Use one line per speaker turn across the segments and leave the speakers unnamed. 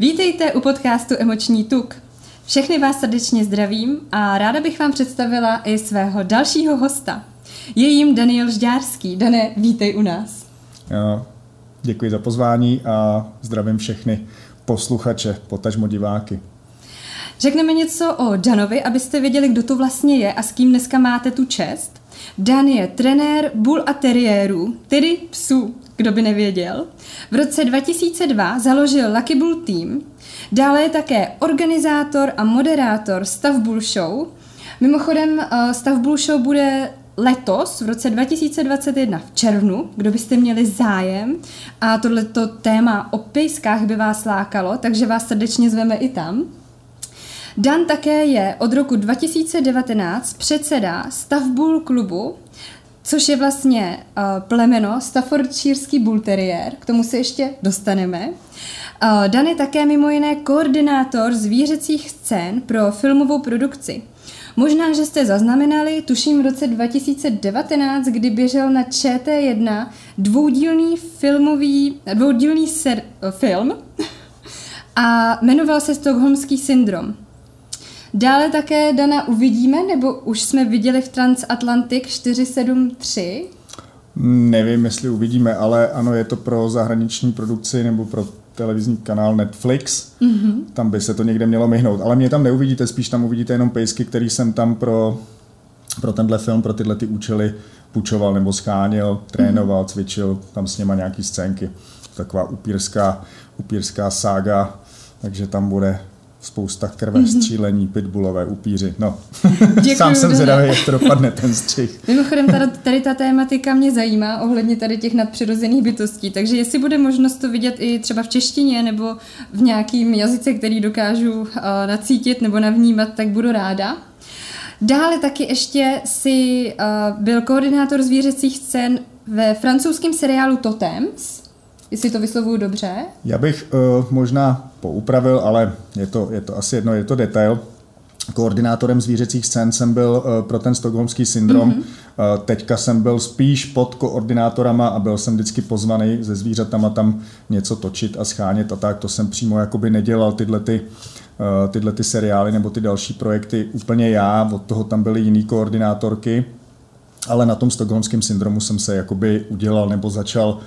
Vítejte u podcastu Emoční tuk. Všechny vás srdečně zdravím a ráda bych vám představila i svého dalšího hosta. Je jim Daniel Žďárský. Dane, vítej u nás.
Jo, děkuji za pozvání a zdravím všechny posluchače, potažmo diváky.
Řekneme něco o Danovi, abyste věděli, kdo to vlastně je a s kým dneska máte tu čest. Dan je trenér bull a teriérů, tedy psů, kdo by nevěděl. V roce 2002 založil Lucky Bull Team, dále je také organizátor a moderátor Stav Bull Show. Mimochodem, eh, Stav Bull Show bude letos, v roce 2021 v červnu, kdo byste měli zájem a tohleto téma o pejskách by vás lákalo, takže vás srdečně zveme i tam. Dan také je od roku 2019 předseda Stavbull klubu, což je vlastně uh, plemeno Staffordshireský Bull Terrier, k tomu se ještě dostaneme. Uh, Dan je také mimo jiné koordinátor zvířecích scén pro filmovou produkci. Možná, že jste zaznamenali, tuším v roce 2019, kdy běžel na ČT1 dvoudílný filmový, dvoudílný ser, film a jmenoval se Stockholmský syndrom. Dále také Dana uvidíme, nebo už jsme viděli v Transatlantic 473?
Nevím, jestli uvidíme, ale ano, je to pro zahraniční produkci nebo pro televizní kanál Netflix. Mm-hmm. Tam by se to někde mělo myhnout. Ale mě tam neuvidíte, spíš tam uvidíte jenom pejsky, který jsem tam pro, pro tenhle film, pro tyhle ty účely půjčoval nebo schánil, trénoval, mm-hmm. cvičil tam s něma nějaký scénky. Taková upírská, upírská sága, takže tam bude spousta krve, mm-hmm. střílení, pitbullové, upíři. No, Děkuju, sám jsem zvědavý, jak to dopadne ten střih.
Mimochodem, tady, tady ta tématika mě zajímá ohledně tady těch nadpřirozených bytostí, takže jestli bude možnost to vidět i třeba v češtině nebo v nějakým jazyce, který dokážu uh, nacítit nebo navnímat, tak budu ráda. Dále taky ještě si uh, byl koordinátor zvířecích scén ve francouzském seriálu Totems, jestli to vyslovuju dobře.
Já bych uh, možná poupravil, ale je to, je to asi jedno, je to detail. Koordinátorem zvířecích scén jsem byl uh, pro ten stokholmský syndrom. Mm-hmm. Teďka jsem byl spíš pod koordinátorama a byl jsem vždycky pozvaný se zvířatama tam něco točit a schánět a tak. To jsem přímo jakoby nedělal tyhle ty, uh, tyhle ty seriály nebo ty další projekty úplně já. Od toho tam byly jiný koordinátorky. Ale na tom stokholmském syndromu jsem se jakoby udělal nebo začal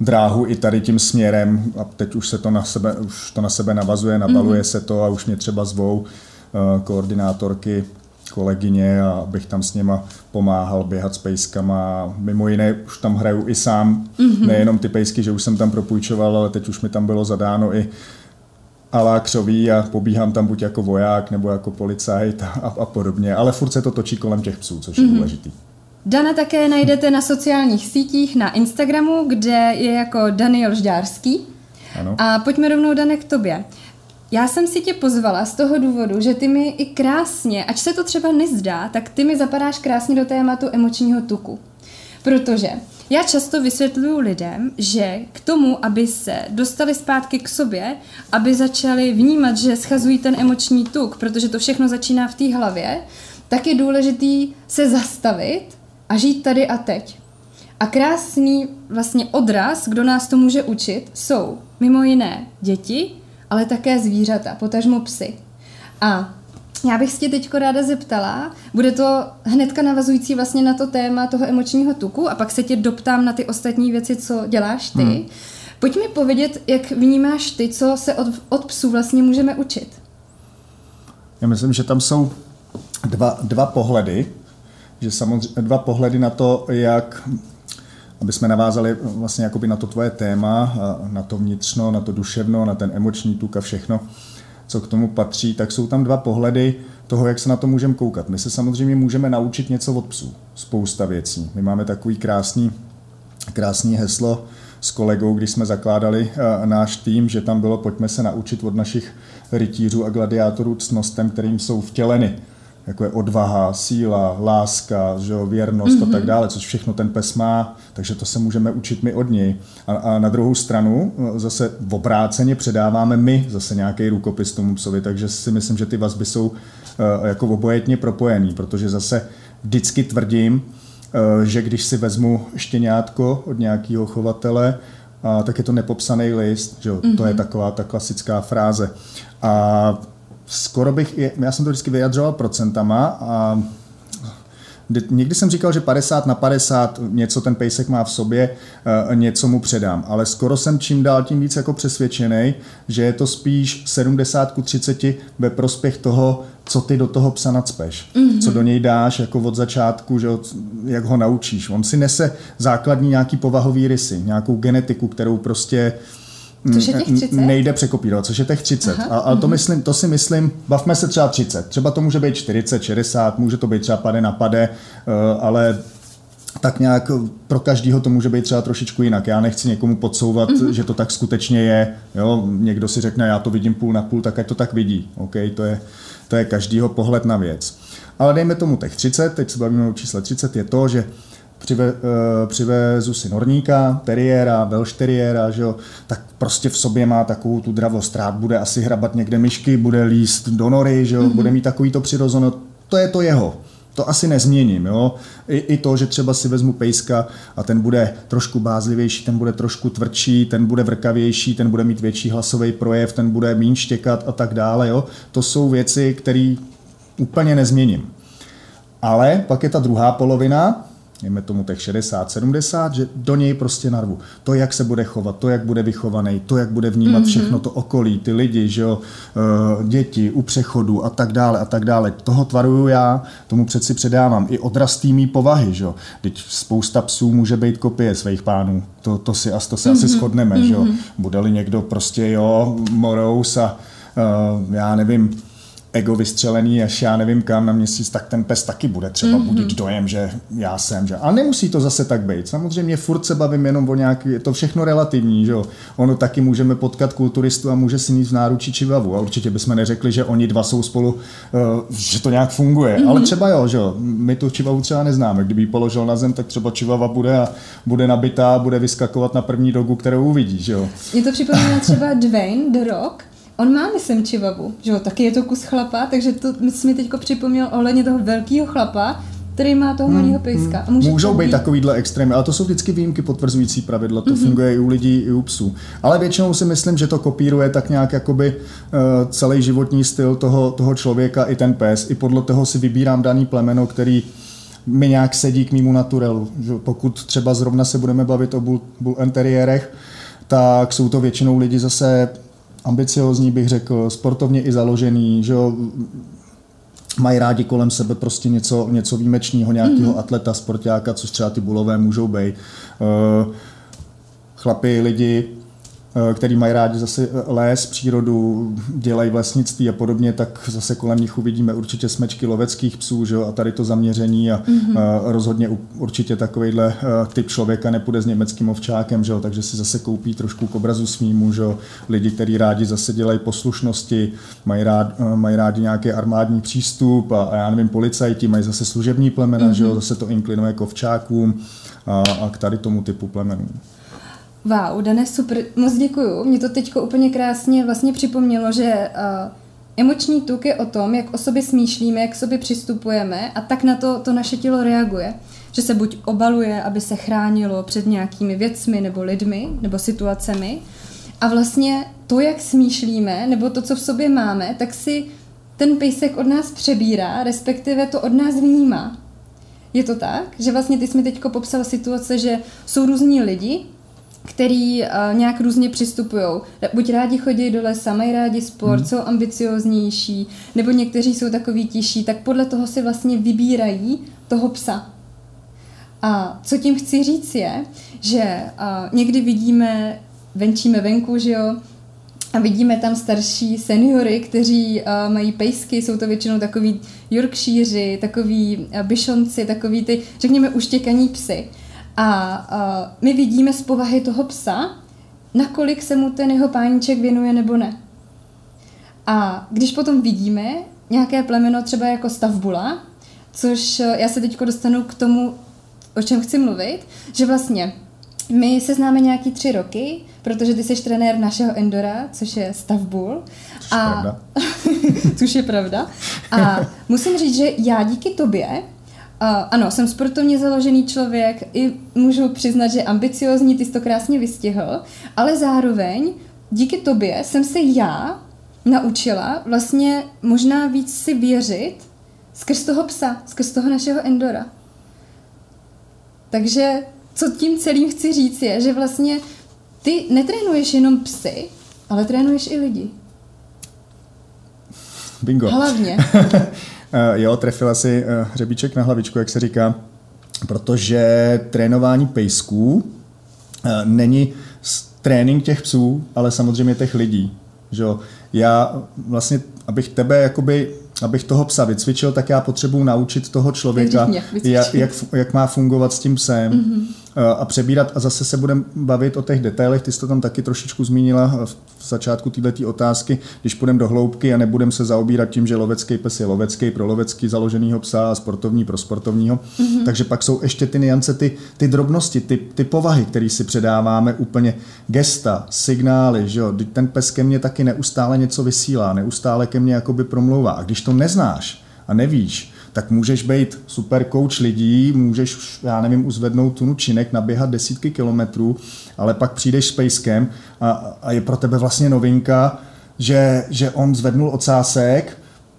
dráhu i tady tím směrem a teď už se to na sebe, už to na sebe navazuje, nabaluje mm-hmm. se to a už mě třeba zvou uh, koordinátorky, kolegyně a abych tam s něma pomáhal běhat s pejskama. Mimo jiné už tam hraju i sám, mm-hmm. nejenom ty pejsky, že už jsem tam propůjčoval, ale teď už mi tam bylo zadáno i alá křoví a pobíhám tam buď jako voják nebo jako policajt a, a podobně, ale furt se to točí kolem těch psů, což je mm-hmm. důležitý.
Dana také najdete na sociálních sítích, na Instagramu, kde je jako Daniel Žďárský. Ano. A pojďme rovnou, Dane, k tobě. Já jsem si tě pozvala z toho důvodu, že ty mi i krásně, ať se to třeba nezdá, tak ty mi zapadáš krásně do tématu emočního tuku. Protože já často vysvětluju lidem, že k tomu, aby se dostali zpátky k sobě, aby začali vnímat, že schazují ten emoční tuk, protože to všechno začíná v té hlavě, tak je důležitý se zastavit a žít tady a teď. A krásný vlastně odraz, kdo nás to může učit, jsou mimo jiné děti, ale také zvířata, potažmo psy. A já bych se tě teď ráda zeptala, bude to hnedka navazující vlastně na to téma toho emočního tuku a pak se tě doptám na ty ostatní věci, co děláš ty. Hmm. Pojď mi povědět, jak vnímáš ty, co se od, od psů vlastně můžeme učit.
Já myslím, že tam jsou dva, dva pohledy že samozřejmě dva pohledy na to, jak aby jsme navázali vlastně jakoby na to tvoje téma, na to vnitřno, na to duševno, na ten emoční tuk a všechno, co k tomu patří, tak jsou tam dva pohledy toho, jak se na to můžeme koukat. My se samozřejmě můžeme naučit něco od psů, spousta věcí. My máme takový krásný, krásný heslo s kolegou, když jsme zakládali náš tým, že tam bylo pojďme se naučit od našich rytířů a gladiátorů cnostem, kterým jsou vtěleny jako je odvaha, síla, láska, že jo, věrnost mm-hmm. a tak mhm. dále, což všechno ten pes má, takže to se můžeme učit my od něj. A, a na druhou stranu e, zase v obráceně předáváme my zase nějaký rukopis tomu psovi, takže si myslím, že ty vazby jsou uh, jako obojetně propojený, protože zase vždycky tvrdím, uh, že když si vezmu štěňátko od nějakého chovatele, a, tak je to nepopsaný list, že mm-hmm. to je mhm. taková ta klasická fráze. A skoro bych, já jsem to vždycky vyjadřoval procentama a Někdy jsem říkal, že 50 na 50 něco ten pejsek má v sobě, eh, něco mu předám, ale skoro jsem čím dál tím víc jako přesvědčený, že je to spíš 70 ku 30 ve prospěch toho, co ty do toho psa nadspeš, mm-hmm. co do něj dáš jako od začátku, že jak ho naučíš. On si nese základní nějaký povahový rysy, nějakou genetiku, kterou prostě uh,
Což je těch 30?
Nejde překopírovat, což je těch 30. Aha, a, ale to, mhm. myslím, to si myslím, bavme se třeba 30. Třeba to může být 40, 60, může to být třeba pade na pade, uh, ale tak nějak pro každého to může být třeba trošičku jinak. Já nechci někomu podsouvat, mm-hmm. že to tak skutečně je. Jo? Někdo si řekne, já to vidím půl na půl, tak ať to tak vidí. Okay? To, je, to je každýho pohled na věc. Ale dejme tomu těch 30, teď se bavíme o čísle 30, je to, že přive, uh, přivezu si norníka, teriéra, welsh teriéra, že jo, tak prostě v sobě má takovou tu dravost. Rád bude asi hrabat někde myšky, bude líst do nory, že jo, mm-hmm. bude mít takový to přirozeno. To je to jeho. To asi nezměním, jo. I, I to, že třeba si vezmu pejska a ten bude trošku bázlivější, ten bude trošku tvrdší, ten bude vrkavější, ten bude mít větší hlasový projev, ten bude méně štěkat a tak dále, jo. To jsou věci, které úplně nezměním. Ale pak je ta druhá polovina, dejme tomu těch 60, 70, že do něj prostě narvu. To, jak se bude chovat, to, jak bude vychovaný, to, jak bude vnímat mm-hmm. všechno to okolí, ty lidi, že jo, uh, děti u přechodu a tak dále a tak dále. Toho tvaruju já, tomu přeci předávám. I odraz mý povahy, že jo. Teď spousta psů může být kopie svých pánů. To, to si, to si mm-hmm. asi mhm. shodneme, mm-hmm. že jo. Mhm. Bude-li někdo prostě, jo, morous a uh, já nevím, ego vystřelený až já nevím kam na měsíc, tak ten pes taky bude třeba mm-hmm. budit dojem, že já jsem. Že... Ale nemusí to zase tak být. Samozřejmě furt se bavím jenom o nějaký, je to všechno relativní, že Ono taky můžeme potkat kulturistu a může si mít v náručí čivavu. A určitě bychom neřekli, že oni dva jsou spolu, uh, že to nějak funguje. Mm-hmm. Ale třeba jo, že jo. My tu čivavu třeba neznáme. Kdyby ji položil na zem, tak třeba čivava bude a bude nabitá, bude vyskakovat na první dogu, kterou uvidí, že jo.
Mě to připomíná třeba Dwayne The Rock, On má, myslím, čivavu, že jo, taky je to kus chlapa, takže to jsi mi teďko připomněl ohledně toho velkého chlapa, který má toho malého hmm, pejska.
A může Můžou být takovýhle extrémy, ale to jsou vždycky výjimky potvrzující pravidla, to mm-hmm. funguje i u lidí, i u psů. Ale většinou si myslím, že to kopíruje tak nějak jakoby uh, celý životní styl toho, toho člověka i ten pes. I podle toho si vybírám daný plemeno, který mi nějak sedí k mýmu naturelu. Že pokud třeba zrovna se budeme bavit o bull, bull interiérech, tak jsou to většinou lidi zase ambiciozní, bych řekl, sportovně i založený, že jo, mají rádi kolem sebe prostě něco, něco výjimečného, nějakého mm-hmm. atleta, sportáka, což třeba ty bulové můžou být. Uh, chlapi, lidi, který mají rádi zase eh, les, přírodu, dělají vlastnictví a podobně, tak zase kolem nich uvidíme určitě smečky loveckých psů že jo, a tady to zaměření a mm-hmm. rozhodně určitě takovýhle typ člověka nepůjde s německým ovčákem, že jo, takže si zase koupí trošku k obrazu svýmu, že jo, lidi, kteří rádi zase dělají poslušnosti, mají, rád, mají rádi nějaký armádní přístup a, a já nevím, policajti mají zase služební plemena, mm-hmm. že jo, mhm. zase to inklinuje k ovčákům a, a k tady tomu typu plemenů.
Wow, Dané, super, moc děkuju. Mě to teď úplně krásně vlastně připomnělo, že uh, emoční tuk je o tom, jak o sobě smýšlíme, jak k sobě přistupujeme a tak na to to naše tělo reaguje. Že se buď obaluje, aby se chránilo před nějakými věcmi nebo lidmi nebo situacemi a vlastně to, jak smýšlíme, nebo to, co v sobě máme, tak si ten pejsek od nás přebírá, respektive to od nás vnímá. Je to tak, že vlastně ty jsi mi teď popsal situace, že jsou různí lidi, který uh, nějak různě přistupují. Buď rádi chodí do lesa, mají rádi sport, hmm. jsou ambicioznější, nebo někteří jsou takový tiší, tak podle toho si vlastně vybírají toho psa. A co tím chci říct je, že uh, někdy vidíme, venčíme venku, že jo, a vidíme tam starší seniory, kteří uh, mají pejsky, jsou to většinou takový Yorkshireři, takový uh, byšonci, takový ty, řekněme, uštěkaní psy. A uh, my vidíme z povahy toho psa, nakolik se mu ten jeho páníček věnuje nebo ne. A když potom vidíme nějaké plemeno třeba jako stavbula, což já se teď dostanu k tomu, o čem chci mluvit, že vlastně my se známe nějaký tři roky, protože ty jsi trenér našeho Endora, což je stavbul.
Což a, pravda.
což je pravda. A musím říct, že já díky tobě ano, jsem sportovně založený člověk, i můžu přiznat, že ambiciozní, ty jsi to krásně vystihl, ale zároveň díky tobě jsem se já naučila vlastně možná víc si věřit skrz toho psa, skrz toho našeho Endora. Takže co tím celým chci říct je, že vlastně ty netrénuješ jenom psy, ale trénuješ i lidi.
Bingo.
Hlavně.
Eh, jo, trefila si eh, hřebíček na hlavičku, jak se říká, protože trénování pejsků eh, není trénink těch psů, ale samozřejmě těch lidí. Že Já vlastně, abych tebe jakoby abych toho psa vycvičil, tak já potřebuji naučit toho člověka, jak, jak, jak má fungovat s tím psem mm-hmm. A přebírat. A zase se budeme bavit o těch detailech, ty jsi to tam taky trošičku zmínila v začátku této otázky, když půjdeme do hloubky a nebudeme se zaobírat tím, že lovecký pes je lovecký pro lovecký založenýho psa a sportovní pro sportovního. Mm-hmm. Takže pak jsou ještě ty niance, ty, ty drobnosti, ty, ty povahy, které si předáváme úplně gesta, signály, že jo? ten pes ke mně taky neustále něco vysílá, neustále ke mně jakoby promlouvá. A když to to neznáš a nevíš, tak můžeš být super coach lidí, můžeš, já nevím, uzvednout tunu činek, naběhat desítky kilometrů, ale pak přijdeš s pejskem a, a je pro tebe vlastně novinka, že, že on zvednul ocásek,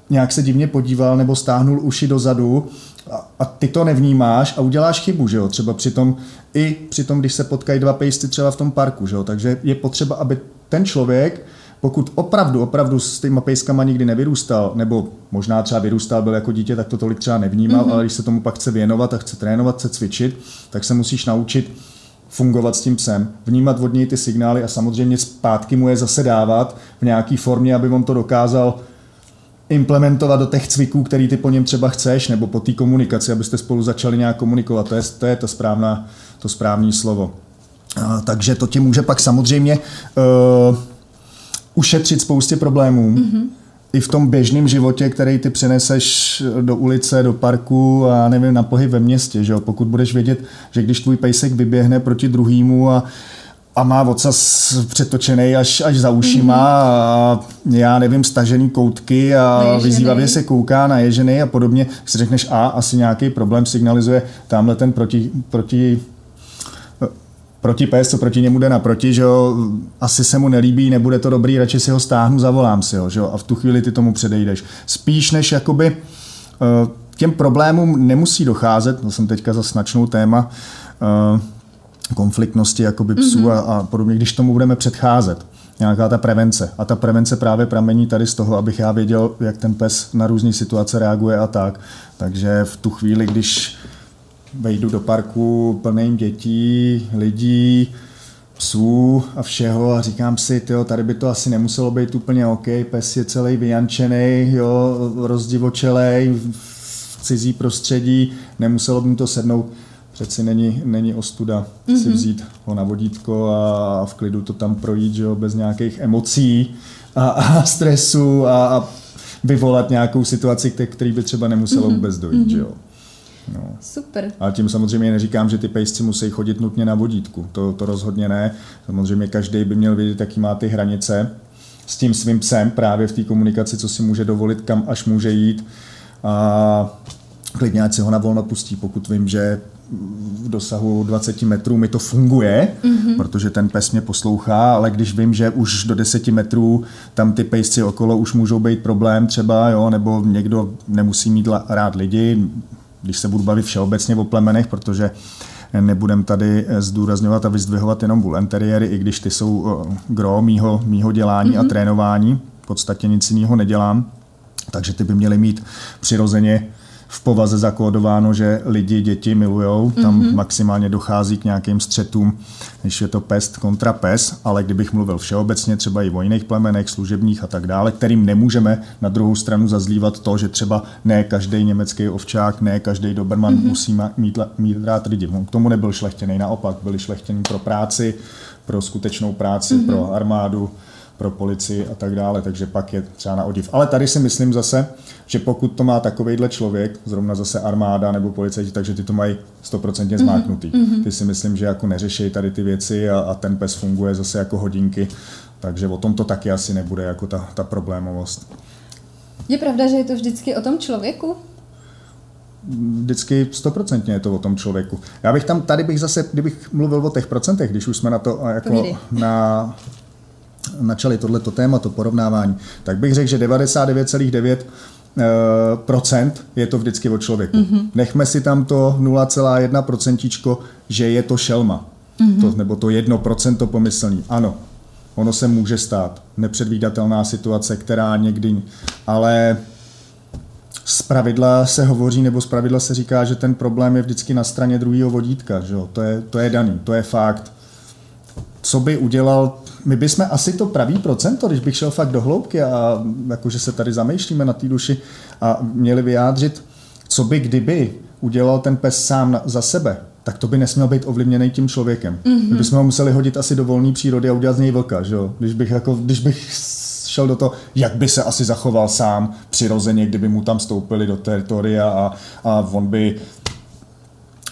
nějak se divně podíval nebo stáhnul uši dozadu a, a ty to nevnímáš a uděláš chybu, že jo? Třeba přitom, i přitom, když se potkají dva pejsty třeba v tom parku, že jo? Takže je potřeba, aby ten člověk pokud opravdu, opravdu s těma pejskama nikdy nevyrůstal, nebo možná třeba vyrůstal, byl jako dítě, tak to tolik třeba nevnímal, mm-hmm. ale když se tomu pak chce věnovat a chce trénovat, chce cvičit, tak se musíš naučit fungovat s tím psem, vnímat od něj ty signály a samozřejmě zpátky mu je zase dávat v nějaké formě, aby on to dokázal implementovat do těch cviků, který ty po něm třeba chceš, nebo po té komunikaci, abyste spolu začali nějak komunikovat. To je, to je to, správná, to správné slovo. A, takže to ti může pak samozřejmě uh, ušetřit spoustě problémů. Mm-hmm. I v tom běžném životě, který ty přineseš do ulice, do parku a nevím, na pohyb ve městě. Že jo? Pokud budeš vědět, že když tvůj pejsek vyběhne proti druhýmu a a má ocas přetočený až, až za ušima mm-hmm. a já nevím, stažený koutky a vyzývavě se kouká na ježený a podobně. Když si řekneš A, asi nějaký problém signalizuje tamhle ten proti, proti proti pes, co proti němu jde naproti, že jo, asi se mu nelíbí, nebude to dobrý, radši si ho stáhnu, zavolám si ho, že jo, a v tu chvíli ty tomu předejdeš. Spíš než jakoby eh, těm problémům nemusí docházet, to jsem teďka za značnou téma, eh, konfliktnosti jakoby psů mm-hmm. a, a podobně, když tomu budeme předcházet nějaká ta prevence. A ta prevence právě pramení tady z toho, abych já věděl, jak ten pes na různé situace reaguje a tak. Takže v tu chvíli, když vejdu do parku plným dětí, lidí, psů a všeho a říkám si, tyjo, tady by to asi nemuselo být úplně OK, pes je celý vyjančený, jo, rozdivočelej, v cizí prostředí, nemuselo by mu to sednout. Přeci není, není ostuda mm-hmm. si mhm. vzít ho na vodítko a v klidu to tam projít, že jo, bez nějakých emocí a, a stresu a, a vyvolat nějakou situaci, který by třeba nemuselo mm-hmm. vůbec dojít, mm-hmm. že jo.
No. Super.
Ale tím samozřejmě neříkám, že ty pejsci musí chodit nutně na vodítku. To, to rozhodně ne. Samozřejmě každý by měl vědět, jaký má ty hranice s tím svým psem právě v té komunikaci, co si může dovolit, kam až může jít. A klidně ať si ho na volno pustí, pokud vím, že v dosahu 20 metrů mi to funguje, mm-hmm. protože ten pes mě poslouchá, ale když vím, že už do 10 metrů tam ty pejsci okolo už můžou být problém třeba, jo, nebo někdo nemusí mít rád lidi, když se budu bavit všeobecně o plemenech, protože nebudem tady zdůrazňovat a vyzdvihovat jenom bull i když ty jsou eh, gro mýho, mýho dělání mm-hmm. a mhm. trénování. V podstatě nic jiného nedělám. Takže ty by měly mít přirozeně v povaze zakódováno, že lidi děti milujou, tam mm-hmm. maximálně dochází k nějakým střetům, když je to pest kontra pes, ale kdybych mluvil všeobecně třeba i o jiných plemenech, služebních a tak dále, kterým nemůžeme na druhou stranu zazlívat to, že třeba ne každý německý ovčák, ne každý doberman mm-hmm. musí mít, mít rád lidi. On k tomu nebyl šlechtěný, naopak byli šlechtěný pro práci, pro skutečnou práci, mm-hmm. pro armádu, pro policii a tak dále, takže pak je třeba na odiv. Ale tady si myslím zase, že pokud to má takovejhle člověk, zrovna zase armáda nebo policajti, takže ty to mají stoprocentně mhm, zmáknutý. Mm-hmm. Ty si myslím, že jako neřeší tady ty věci a, a ten pes funguje zase jako hodinky, takže o tom to taky asi nebude jako ta, ta problémovost.
Je pravda, že je to vždycky o tom člověku?
vždycky stoprocentně je to o tom člověku. Já bych tam, tady bych zase, kdybych mluvil o těch procentech, když už jsme na to jako na, načali tohleto téma, to porovnávání, tak bych řekl, že 99,9 eh, procent je to vždycky o člověku. Mm-hmm. Nechme si tam to 0,1 procentičko, že je to šelma. Mm-hmm. To, nebo to 1 procento pomyslný. Ano, ono se může stát. Nepředvídatelná situace, která někdy... Ale z pravidla se hovoří, nebo z pravidla se říká, že ten problém je vždycky na straně druhého vodítka. Že jo? To, je, to je daný, to je fakt. Co by udělal, my bychom asi to pravý procento, když bych šel fakt do hloubky a jakože se tady zamýšlíme na té duši a měli vyjádřit, co by kdyby udělal ten pes sám za sebe, tak to by nesměl být ovlivněný tím člověkem. Mm-hmm. My bychom ho museli hodit asi do volné přírody a udělat z něj vlka, že jo? Když bych, jako, když bych šel do toho, jak by se asi zachoval sám přirozeně, kdyby mu tam stoupili do teritoria a, a on by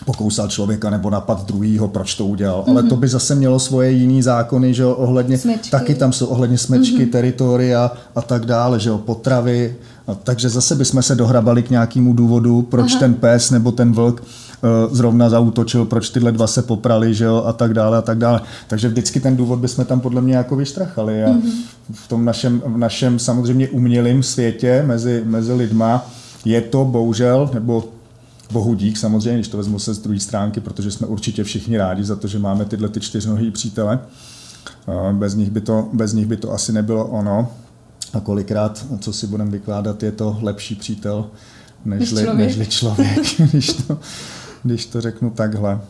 pokousal člověka nebo napad druhýho, proč to udělal. Mm-hmm. Ale to by zase mělo svoje jiný zákony, že jo, ohledně, smečky. taky tam jsou ohledně smečky, mm-hmm. teritoria a tak dále, že jo, potravy. A takže zase bychom se dohrabali k nějakému důvodu, proč Aha. ten pes nebo ten vlk uh, zrovna zautočil, proč tyhle dva se poprali, že jo, a tak dále a tak dále. Takže vždycky ten důvod bychom tam podle mě jako vyštrachali a mm-hmm. v tom našem, v našem samozřejmě umělém světě mezi, mezi lidma je to bohužel, nebo bohu dík samozřejmě, když to vezmu se z druhé stránky, protože jsme určitě všichni rádi za to, že máme tyhle ty čtyřnohý přítele. Bez nich, by to, bez nich by to asi nebylo ono. A kolikrát, co si budeme vykládat, je to lepší přítel nežli, člověk, nežli člověk když, to, když to řeknu takhle.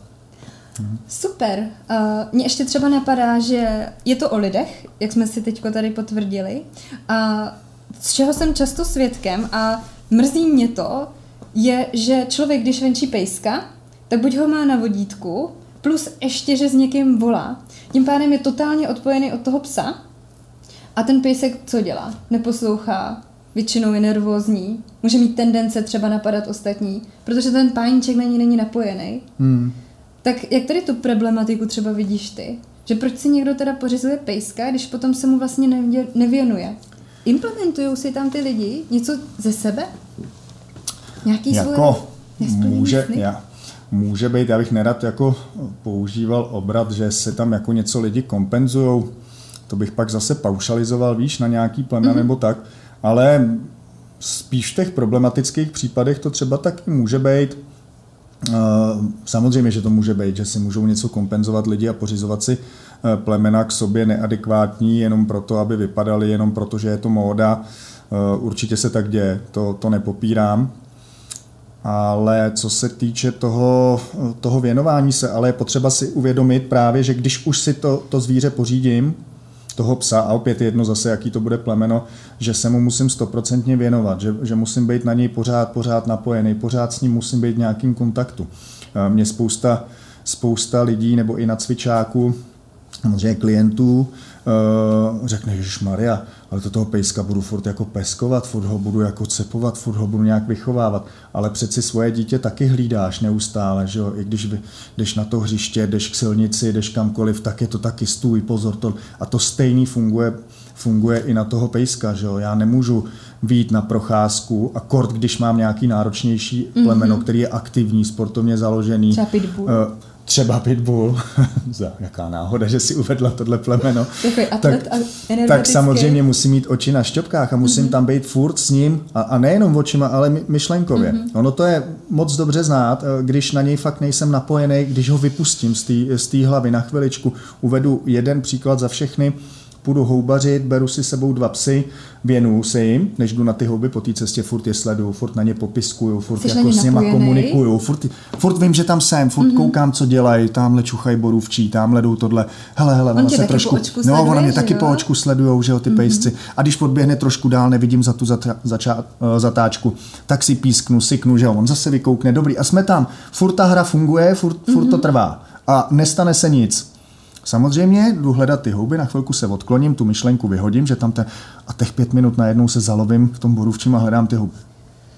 Super. Uh, mně ještě třeba napadá, že je to o lidech, jak jsme si teď tady potvrdili, a z čeho jsem často svědkem a mrzí mě to, je, že člověk, když venčí pejska, tak buď ho má na vodítku, plus ještě, že s někým volá. Tím pádem je totálně odpojený od toho psa a ten pejsek co dělá? Neposlouchá, většinou je nervózní, může mít tendence třeba napadat ostatní, protože ten páníček na ní není napojený. Hmm. Tak jak tady tu problematiku třeba vidíš ty? Že proč si někdo teda pořizuje pejska, když potom se mu vlastně nevěnuje? Implementují si tam ty lidi něco ze sebe? Nějaký
jako může, já, může být, já bych nerad jako používal obrat, že se tam jako něco lidi kompenzují, to bych pak zase paušalizoval, víš, na nějaký plemen mm-hmm. nebo tak, ale spíš v těch problematických případech to třeba taky může být. Eh, samozřejmě, že to může být, že si můžou něco kompenzovat lidi a pořizovat si eh, plemena k sobě neadekvátní jenom proto, aby vypadali, jenom proto, že je to móda. Eh, určitě se tak děje, to, to nepopírám. Ale co se týče toho, toho věnování se, ale je potřeba si uvědomit právě, že když už si to, to zvíře pořídím, toho psa, a opět jedno zase, jaký to bude plemeno, že se mu musím stoprocentně věnovat, že, že musím být na něj pořád, pořád napojený, pořád s ním musím být v nějakým kontaktu. Mě spousta, spousta lidí nebo i na cvičáku, samozřejmě klientů, řekne, Ježíš Maria, ale to toho pejska budu furt jako peskovat, furt ho budu jako cepovat, furt ho budu nějak vychovávat, ale přeci svoje dítě taky hlídáš neustále, že jo? i když jdeš na to hřiště, jdeš k silnici, jdeš kamkoliv, tak je to taky stůj, pozor, to, a to stejný funguje, funguje i na toho pejska, že jo? já nemůžu výjít na procházku a kort, když mám nějaký náročnější plemeno, mm-hmm. který je aktivní, sportovně založený.
Třeba pitbull. Uh,
třeba Pitbull, za jaká náhoda, že si uvedla tohle plemeno, tak, tak samozřejmě musím mít oči na šťopkách a musím mm-hmm. tam být furt s ním a, a nejenom očima, ale myšlenkově. Mm-hmm. Ono to je moc dobře znát, eh, když na něj fakt nejsem napojený, když ho vypustím z té hlavy na chviličku. Uvedu jeden příklad za všechny půjdu houbařit, beru si sebou dva psy, věnuju se jim, než jdu na ty houby po té cestě, furt je sleduju, furt na ně popiskuju, furt Jsi jako s nima komunikuju, furt, furt vím, že tam jsem, furt mm-hmm. koukám, co dělají, tamhle čuchají borůvčí, tamhle jdou tohle, hele, hele,
on se trošku,
no, ona mě taky jo? po očku sledujou, že jo, ty mm-hmm. pejsci. A když podběhne trošku dál, nevidím za tu zata, zača, uh, zatáčku, tak si písknu, syknu, že jo, on zase vykoukne, dobrý, a jsme tam, furt ta hra funguje, furt, furt mm-hmm. to trvá a nestane se nic. Samozřejmě jdu hledat ty houby, na chvilku se odkloním, tu myšlenku vyhodím, že tam te, a těch pět minut najednou se zalovím v tom borůvčím a hledám ty houby.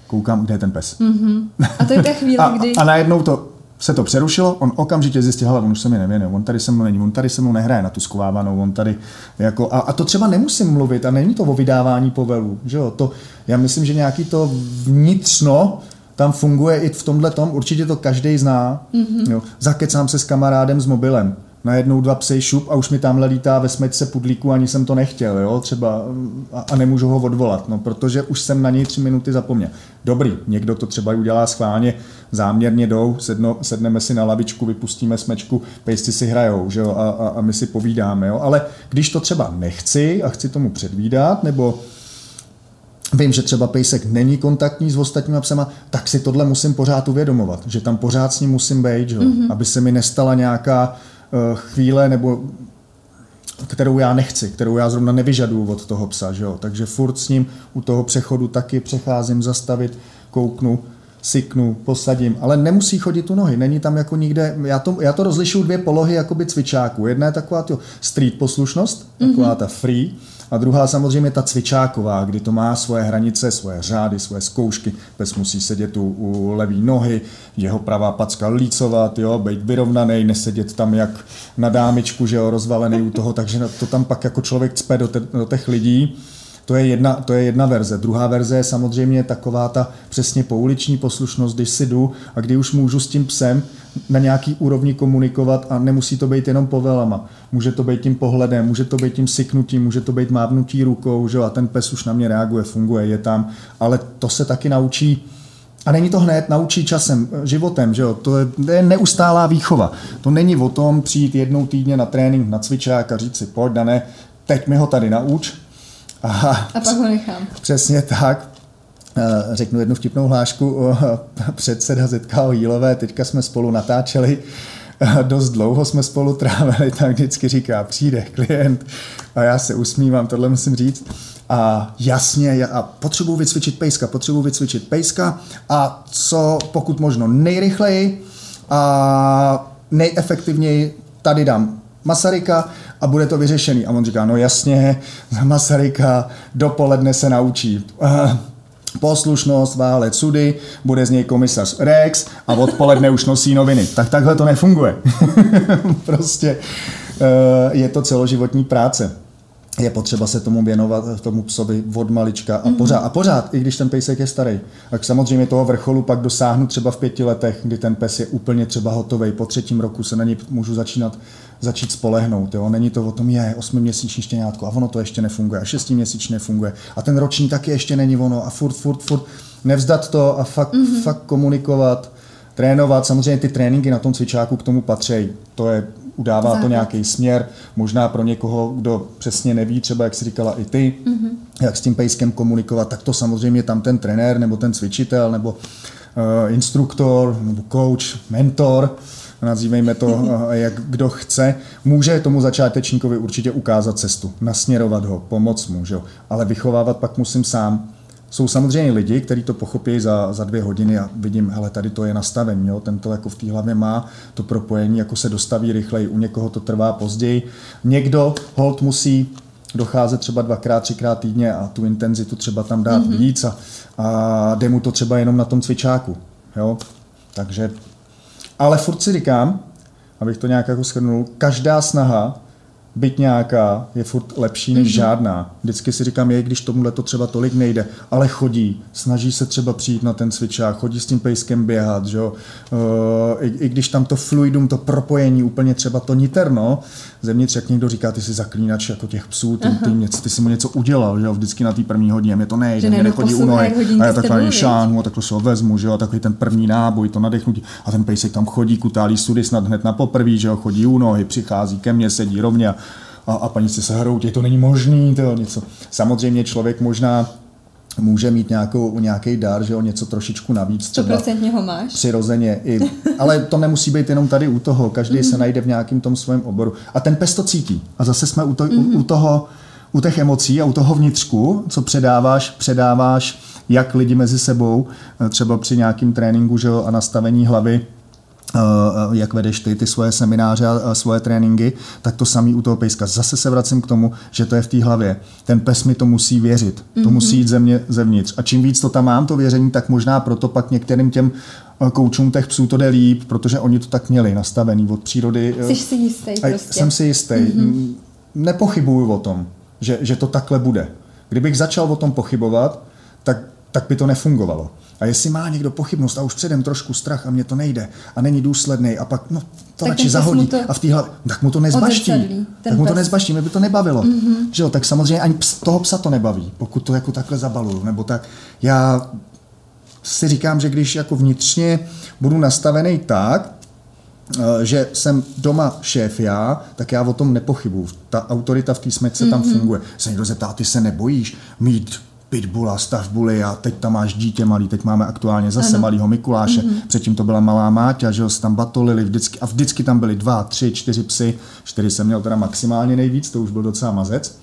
Koukám, kde je ten pes.
Mm-hmm. A to je ta chvíle,
a,
kdy...
A najednou to se to přerušilo, on okamžitě zjistil, hele, on už se mi nevěnuje, on tady se mnou není, on tady se mnou nehraje na tu skovávanou, on tady jako, a, a to třeba nemusím mluvit a není to o vydávání povelů, že jo, to, já myslím, že nějaký to vnitřno tam funguje i v tomhle tom, určitě to každý zná. Mm-hmm. Jo. Zakecám se s kamarádem s mobilem najednou dva psy šup a už mi tamhle lítá ve smečce pudlíku, ani jsem to nechtěl, jo, třeba a, a nemůžu ho odvolat, no, protože už jsem na něj tři minuty zapomněl. Dobrý, někdo to třeba udělá schválně, záměrně jdou, sedno, sedneme si na lavičku, vypustíme smečku, pejsci si hrajou, že jo, a, a, a my si povídáme, jo, ale když to třeba nechci a chci tomu předvídat, nebo vím, že třeba pejsek není kontaktní s ostatníma psema, tak si tohle musím pořád uvědomovat, že tam pořád s ním musím být, že? Mm-hmm. aby se mi nestala nějaká chvíle, nebo kterou já nechci, kterou já zrovna nevyžaduju od toho psa. Že jo? Takže furt s ním u toho přechodu taky přecházím, zastavit, kouknu, syknu, posadím, ale nemusí chodit u nohy, není tam jako nikde, já to, já to rozlišuju dvě polohy jakoby cvičáků. Jedna je taková to street poslušnost, taková mm-hmm. ta free, a druhá samozřejmě ta cvičáková, kdy to má svoje hranice, svoje řády, svoje zkoušky. Pes musí sedět u, u levý nohy, jeho pravá packa lícovat, jo, být vyrovnaný, nesedět tam jak na dámičku, že jo, rozvalený u toho, takže to tam pak jako člověk cpe do, te, do těch lidí. To je, jedna, to je jedna verze. Druhá verze je samozřejmě taková ta přesně pouliční poslušnost, když si jdu a kdy už můžu s tím psem na nějaký úrovni komunikovat a nemusí to být jenom povelama. Může to být tím pohledem, může to být tím syknutím, může to být mávnutí rukou, že? a ten pes už na mě reaguje, funguje, je tam, ale to se taky naučí a není to hned, naučí časem, životem, že jo? To, je, to je neustálá výchova. To není o tom přijít jednou týdně na trénink, na cvičák a říct si, pojď, Dané, teď mi ho tady nauč.
A, a pak ho nechám.
Přesně tak. Eh, řeknu jednu vtipnou hlášku. Předseda ZKO Jílové, teďka jsme spolu natáčeli, eh, dost dlouho jsme spolu trávili, tak vždycky říká, přijde klient a já se usmívám, tohle musím říct. A jasně, a potřebuji vycvičit pejska, potřebuji vycvičit pejska a co pokud možno nejrychleji a nejefektivněji tady dám Masaryka a bude to vyřešený. A on říká, no jasně, za Masaryka dopoledne se naučí poslušnost, válec sudy, bude z něj komisař Rex a odpoledne už nosí noviny. Tak takhle to nefunguje. prostě eh, je to celoživotní práce je potřeba se tomu věnovat, tomu psovi od malička a mm-hmm. pořád. A pořád, i když ten pejsek je starý. Tak samozřejmě toho vrcholu pak dosáhnu třeba v pěti letech, kdy ten pes je úplně třeba hotový. Po třetím roku se na něj můžu začínat, začít spolehnout. Jo? Není to o tom, je osmiměsíční štěňátko a ono to ještě nefunguje a šestiměsíčně nefunguje a ten roční taky ještě není ono a furt, furt, furt nevzdat to a fakt, mm-hmm. fakt komunikovat, trénovat. Samozřejmě ty tréninky na tom cvičáku k tomu patří. To je udává Základ. to nějaký směr, možná pro někoho, kdo přesně neví, třeba jak jsi říkala i ty, mm-hmm. jak s tím pejskem komunikovat, tak to samozřejmě tam ten trenér nebo ten cvičitel nebo uh, instruktor nebo coach, mentor, nazývejme to, uh, jak kdo chce, může tomu začátečníkovi určitě ukázat cestu, nasměrovat ho, pomoct mu, že? ale vychovávat pak musím sám. Jsou samozřejmě lidi, kteří to pochopí za, za dvě hodiny a vidím, hele, tady to je nastavení, jo, ten to jako v té hlavě má, to propojení jako se dostaví rychleji, u někoho to trvá později. Někdo hold musí docházet třeba dvakrát, třikrát týdně a tu intenzitu třeba tam dát mm-hmm. víc a, a jde mu to třeba jenom na tom cvičáku. Jo? Takže, ale furt si říkám, abych to nějak jako shrnul, každá snaha byť nějaká, je furt lepší než mm-hmm. žádná. Vždycky si říkám, je, když tomuhle to třeba tolik nejde, ale chodí, snaží se třeba přijít na ten cvičák, chodí s tím pejskem běhat, že jo? Uh, i, i, když tam to fluidum, to propojení, úplně třeba to niterno, zevnitř, jak někdo říká, ty jsi zaklínač jako těch psů, ty, ty, něco, ty jsi mu něco udělal, že jo? vždycky na té první hodině, mě to nejde, mě nechodí u nohy, a já takhle šáhnu a takhle se ho vezmu, že jo? a takový ten první náboj, to nadechnutí, a ten pejsek tam chodí, kutálí sudy snad hned na poprví, že jo? chodí u nohy, přichází ke mně, sedí rovně a a, a paní se hroutí, to není možný, to něco. Samozřejmě člověk možná může mít nějakou, nějaký dar, že o něco trošičku navíc.
Třeba ho máš.
Přirozeně. I, ale to nemusí být jenom tady u toho. Každý mm-hmm. se najde v nějakém tom svém oboru. A ten pes to cítí. A zase jsme u, to, mm-hmm. u, mhm. u toho, u těch emocí a u toho vnitřku, co předáváš, předáváš jak lidi mezi sebou, třeba při nějakém tréninku že jo, a nastavení hlavy, Eh, jak vedeš ty, ty svoje semináře a svoje tréninky, tak to samý u toho pejska. Zase se vracím k tomu, že to je v té hlavě. Ten pes mi to musí věřit. Mm-hmm. To mhm. musí jít ze mě zevnitř. A čím víc to tam mám, to věření, tak možná proto pak některým těm eh, koučům těch psů to jde líp, protože oni to tak měli nastavený od přírody.
Jsi si jistý prostě.
Jsem si jistý. Mm-hmm. Nepochybuju o tom, že, že to takhle bude. Kdybych začal o tom pochybovat, tak, tak by to nefungovalo. A jestli má někdo pochybnost a už předem trošku strach a mě to nejde a není důsledný a pak no, to
Tak
radši zahodí
to
a v té hlavě, tak mu to nezbaští. Tak mu to nezbaští, mě by to nebavilo. Mm-hmm. Že jo, tak samozřejmě ani ps, toho psa to nebaví, pokud to jako takhle zabaluju. Nebo tak já si říkám, že když jako vnitřně budu nastavený tak, eh, že jsem doma šéf já, tak já o tom nepochybuju. Ta autorita v té smečce mm-hmm. tam funguje. Se někdo zeptá, ty se nebojíš mít pitbulla, stavbuly a teď tam máš dítě malý, teď máme aktuálně zase ano. malýho Mikuláše, mm-hmm. předtím to byla malá Máťa, že jo, se tam batolili vždycky a vždycky tam byly dva, tři, čtyři psy, čtyři jsem měl teda maximálně nejvíc, to už byl docela mazec.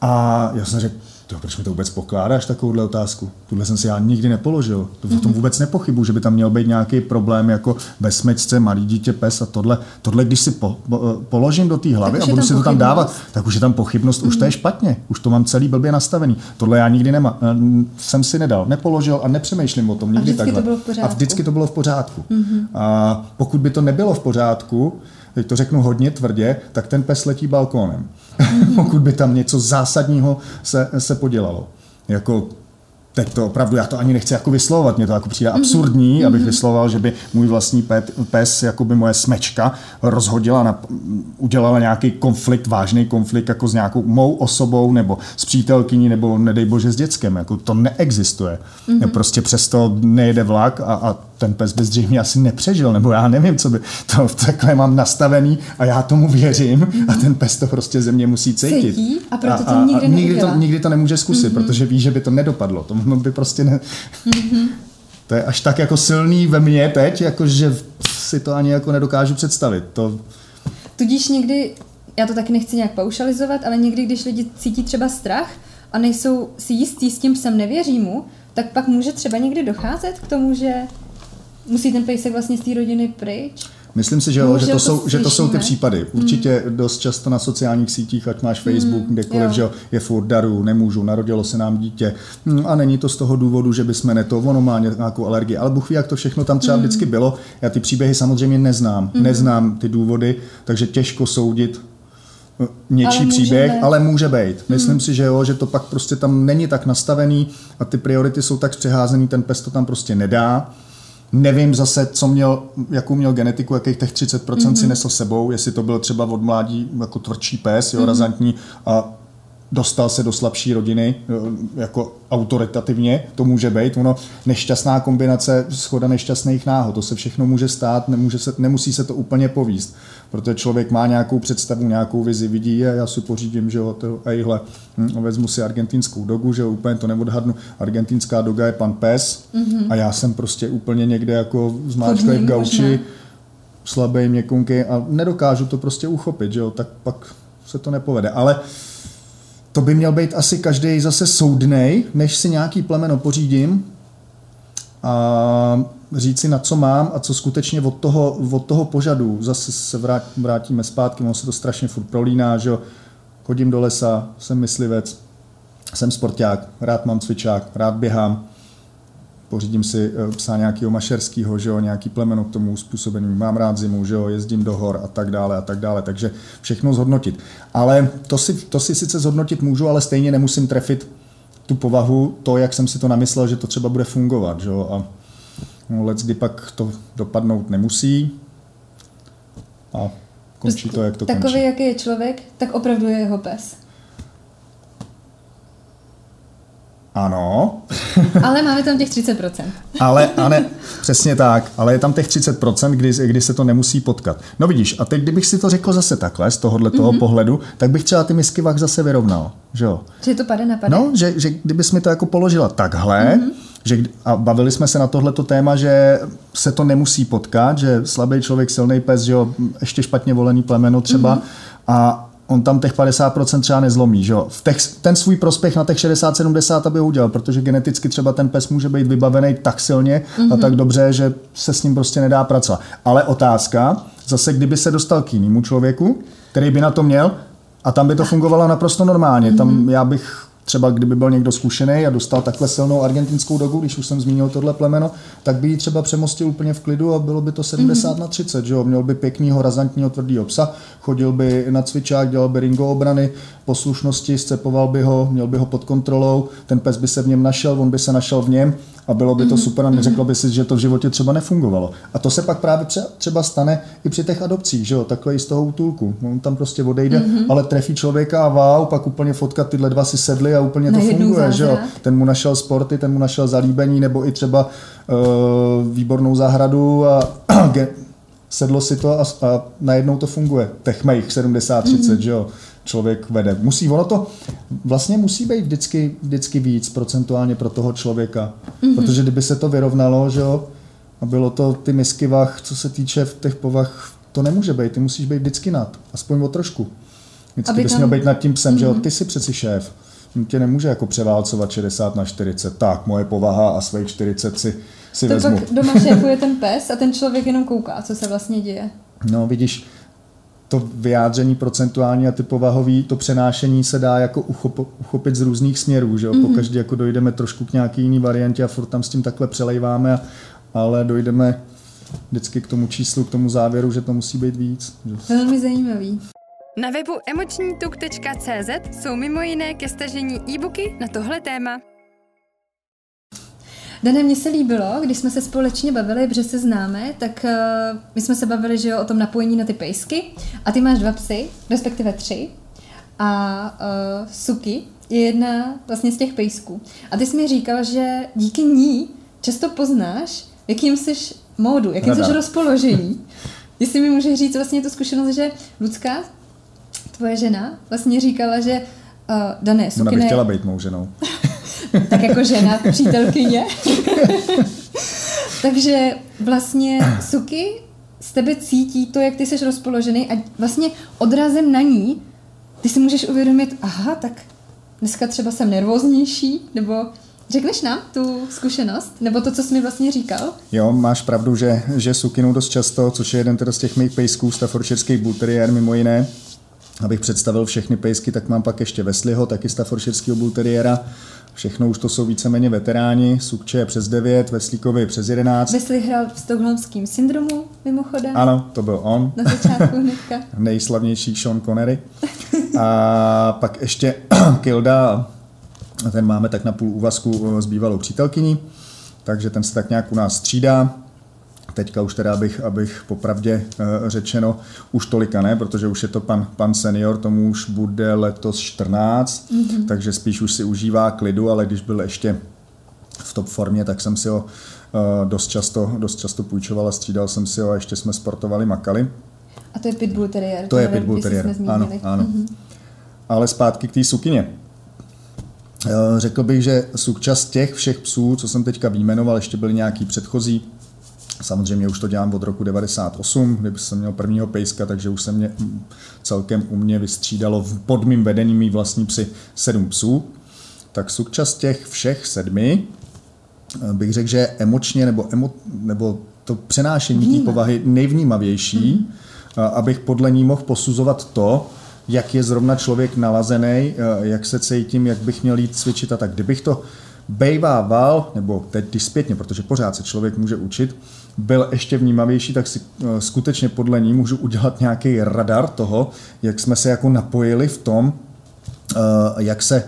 A já jsem řekl, to, proč mi to vůbec pokládáš, takovouhle otázku? Tuhle jsem si já nikdy nepoložil. To, o tom vůbec nepochybu, že by tam měl být nějaký problém jako ve smečce, malý dítě, pes a tohle. Tohle, když si po, po, položím do té hlavy a budu si to tam dávat, tak už je tam pochybnost, už to je špatně. Už to mám celý blbě nastavený. Tohle já nikdy nema, eh, jsem si nedal, nepoložil a nepřemýšlím o tom nikdy
vždycky
takhle.
to bylo v
a vždycky to bylo v pořádku. A pokud by to nebylo v pořádku, teď to řeknu hodně tvrdě, tak ten pes letí balkónem. pokud by tam něco zásadního se, se podělalo. Jako teď to opravdu, já to ani nechci jako vyslovovat, mě to jako přijde absurdní, mm-hmm. abych vysloval, že by můj vlastní pet, pes, jako by moje smečka, rozhodila, na, udělala nějaký konflikt, vážný konflikt jako s nějakou mou osobou, nebo s přítelkyní, nebo nedej bože s dětskem, jako to neexistuje. Mm-hmm. Prostě přesto nejede vlak a, a ten pes by zřejmě asi nepřežil, nebo já nevím, co by, to takhle mám nastavený a já tomu věřím a ten pes to prostě ze mě musí cítit.
Cítí a proto to
a, a,
nikdy
a nikdy, to, nikdy to nemůže zkusit, mm-hmm. protože ví, že by to nedopadlo. To by prostě ne... Mm-hmm. To je až tak jako silný ve mně teď, jako že si to ani jako nedokážu představit. To,
Tudíž někdy, já to taky nechci nějak paušalizovat, ale někdy, když lidi cítí třeba strach a nejsou si jistí s tím psem, nevěří mu, tak pak může třeba někdy docházet k tomu, že musí ten pejsek vlastně z té rodiny pryč.
Myslím si, že, jo, že, to
to
jsou, že to jsou ty případy. Určitě mm. dost často na sociálních sítích, ať máš Facebook, mm. kdekoliv,
jo.
že jo, je furt daru, nemůžu, narodilo se nám dítě. Mm, A není to z toho důvodu, že bychom ne to, ono má nějakou alergii. Ale Bůh ví, jak to všechno tam třeba mm. vždycky bylo. Já ty příběhy samozřejmě neznám. Mm. Neznám ty důvody, takže těžko soudit eh, něčí
Ale
příběh,
být.
ale může být. Myslím si, že jo, že to pak prostě tam není tak nastavený a ty priority jsou tak přeházený, ten pes to tam prostě nedá. Nevím zase, co měl, jakou měl genetiku, jakých těch 30% mm-hmm. si nesl sebou, jestli to byl třeba od mládí jako tvrdší pes, jo, mm-hmm. razantní a dostal se do slabší rodiny jo, jako autoritativně, to může být. Ono nešťastná kombinace, schoda nešťastných náhod, to se všechno může stát, nemůže se, nemusí se to úplně povíst, protože člověk má nějakou představu, nějakou vizi, vidí je, já si pořídím, že jo, to, ejhle, hm, vezmu si argentinskou dogu, že jo, úplně to neodhadnu, argentinská doga je pan pes mm-hmm. a já jsem prostě úplně někde jako zmáčklej v gauči,
možná.
slabý, měkunký a nedokážu to prostě uchopit, že jo, tak pak se to nepovede. Ale to by měl být asi každý zase soudnej, než si nějaký plemeno pořídím a říct si, na co mám a co skutečně od toho, od toho požadu. Zase se vrát, vrátíme zpátky, ono se to strašně furt prolíná, že jo. Chodím do lesa, jsem myslivec, jsem sporták, rád mám cvičák, rád běhám, pořídím si eh, psa nějakého mašerského, že jo, nějaký plemeno k tomu uspůsobený, mám rád zimu, že jo, jezdím do hor a tak dále a tak dále, takže všechno zhodnotit. Ale to si, to si sice zhodnotit můžu, ale stejně nemusím trefit tu povahu, to, jak jsem si to namyslel, že to třeba bude fungovat, že jo, a no, let kdy pak to dopadnout nemusí a končí to, jak to
Takový,
končí.
jaký je člověk, tak opravdu je jeho pes.
Ano,
Ale máme tam těch 30%.
Ale, a ne, přesně tak, ale je tam těch 30%, kdy, kdy se to nemusí potkat. No vidíš, a teď kdybych si to řekl zase takhle, z tohohle toho mm-hmm. pohledu, tak bych třeba ty misky vah zase vyrovnal, že jo?
Že to pade na pade.
No, že, že kdybys mi to jako položila takhle, mm-hmm. že, a bavili jsme se na tohleto téma, že se to nemusí potkat, že slabý člověk, silný pes, že jo, ještě špatně volený plemeno třeba, mm-hmm. a on tam těch 50% třeba nezlomí, že jo. V těch, ten svůj prospěch na těch 60-70 aby udělal, protože geneticky třeba ten pes může být vybavený tak silně mm-hmm. a tak dobře, že se s ním prostě nedá pracovat. Ale otázka, zase kdyby se dostal k jinému člověku, který by na to měl, a tam by to fungovalo naprosto normálně. Mm-hmm. Tam já bych třeba kdyby byl někdo zkušený a dostal takhle silnou argentinskou dogu, když už jsem zmínil tohle plemeno, tak by ji třeba přemostil úplně v klidu a bylo by to 70 mm-hmm. na 30, že jo? Měl by pěknýho, razantního, tvrdýho psa, chodil by na cvičák, dělal by ringo obrany, poslušnosti, scepoval by ho, měl by ho pod kontrolou, ten pes by se v něm našel, on by se našel v něm a bylo by to mm-hmm. super a neřeklo by si, že to v životě třeba nefungovalo. A to se pak právě třeba stane i při těch adopcích, že jo, takhle i z toho útulku. On tam prostě odejde, mm-hmm. ale trefí člověka a wow, pak úplně fotka, tyhle dva si sedli a úplně to funguje, že jo. Ten mu našel sporty, ten mu našel zalíbení, nebo i třeba uh, výbornou zahradu a sedlo si to a, a najednou to funguje. Techmejch 70-30, mm-hmm. že jo člověk vede. Musí, ono to vlastně musí být vždycky, vždycky víc procentuálně pro toho člověka. Mm-hmm. Protože kdyby se to vyrovnalo, že jo, a bylo to ty misky vach, co se týče v těch povah, to nemůže být, ty musíš být vždycky nad, aspoň o trošku. Vždycky Aby bys tam... měl být nad tím psem, mm-hmm. že jo, mhm. ty jsi přeci šéf. Tě nemůže jako převálcovat 60 na 40. Tak, moje povaha a svých 40 si, si
to
vezmu.
pak doma šéfuje ten pes a ten člověk jenom kouká, co se vlastně děje.
No, vidíš, to vyjádření procentuální a ty povahový, to přenášení se dá jako uchop, uchopit z různých směrů, že jo? Mm-hmm. Pokaždé jako dojdeme trošku k nějaký jiný variantě a furt tam s tím takhle přelejváme, a, ale dojdeme vždycky k tomu číslu, k tomu závěru, že to musí být víc. Že?
Velmi zajímavý.
Na webu emočnituk.cz jsou mimo jiné ke stažení e-booky na tohle téma.
Dané, mně se líbilo, když jsme se společně bavili, protože se známe, tak uh, my jsme se bavili, že jo, o tom napojení na ty pejsky a ty máš dva psy, respektive tři a uh, Suki je jedna vlastně z těch pejsků. A ty jsi mi říkal, že díky ní často poznáš, jakým jsi módu, jakým jsi rozpoložení. Jestli mi můžeš říct vlastně tu zkušenost, že Lucka, tvoje žena, vlastně říkala, že uh, Dané,
Suki Ona by chtěla být mou ženou.
tak jako žena, přítelkyně. Takže vlastně Suky z tebe cítí to, jak ty jsi rozpoložený a vlastně odrazem na ní ty si můžeš uvědomit, aha, tak dneska třeba jsem nervóznější, nebo Řekneš nám tu zkušenost, nebo to, co jsi mi vlastně říkal?
Jo, máš pravdu, že, že sukinu dost často, což je jeden teda z těch mých pejsků, Staffordshireský Bull Terrier mimo jiné, abych představil všechny pejsky, tak mám pak ještě Wesleyho, taky Staffordshireského Bull Terriera, Všechno už to jsou víceméně veteráni, Sukče je přes 9, Veslíkovi přes 11.
Wesley hrál v stokholmském syndromu mimochodem.
Ano, to byl on.
Na začátku hnedka.
Nejslavnější Sean Connery. A pak ještě Kilda, ten máme tak na půl úvazku s bývalou přítelkyní, takže ten se tak nějak u nás střídá. Teďka už teda, abych, abych popravdě eh, řečeno, už tolika ne, protože už je to pan, pan senior, tomu už bude letos 14, mm-hmm. takže spíš už si užívá klidu, ale když byl ještě v top formě, tak jsem si ho uh, dost často, dost často půjčoval a střídal jsem si ho a ještě jsme sportovali, makali.
A to je Pitbull Terrier.
To je Pitbull Terrier, ano, ano. Mm-hmm. Ale zpátky k té sukině. Eh, řekl bych, že sukča z těch všech psů, co jsem teďka vyjmenoval, ještě byly nějaký předchozí, Samozřejmě už to dělám od roku 98, kdy jsem měl prvního pejska, takže už se mě celkem u mě vystřídalo pod mým vedením mý vlastní psy sedm psů. Tak z těch všech sedmi eh, bych řekl, že emočně nebo, emo, nebo to přenášení té povahy nejvnímavější, mm-hmm. abych podle ní mohl posuzovat to, jak je zrovna člověk nalazený, eh, jak se cítím, jak bych měl jít cvičit a tak. Kdybych to bejvával, nebo teď zpětně, protože pořád se člověk může učit, byl ještě vnímavější, tak si eh, skutečně podle ní můžu udělat nějaký radar toho, jak jsme se jako napojili v tom, eh, jak se,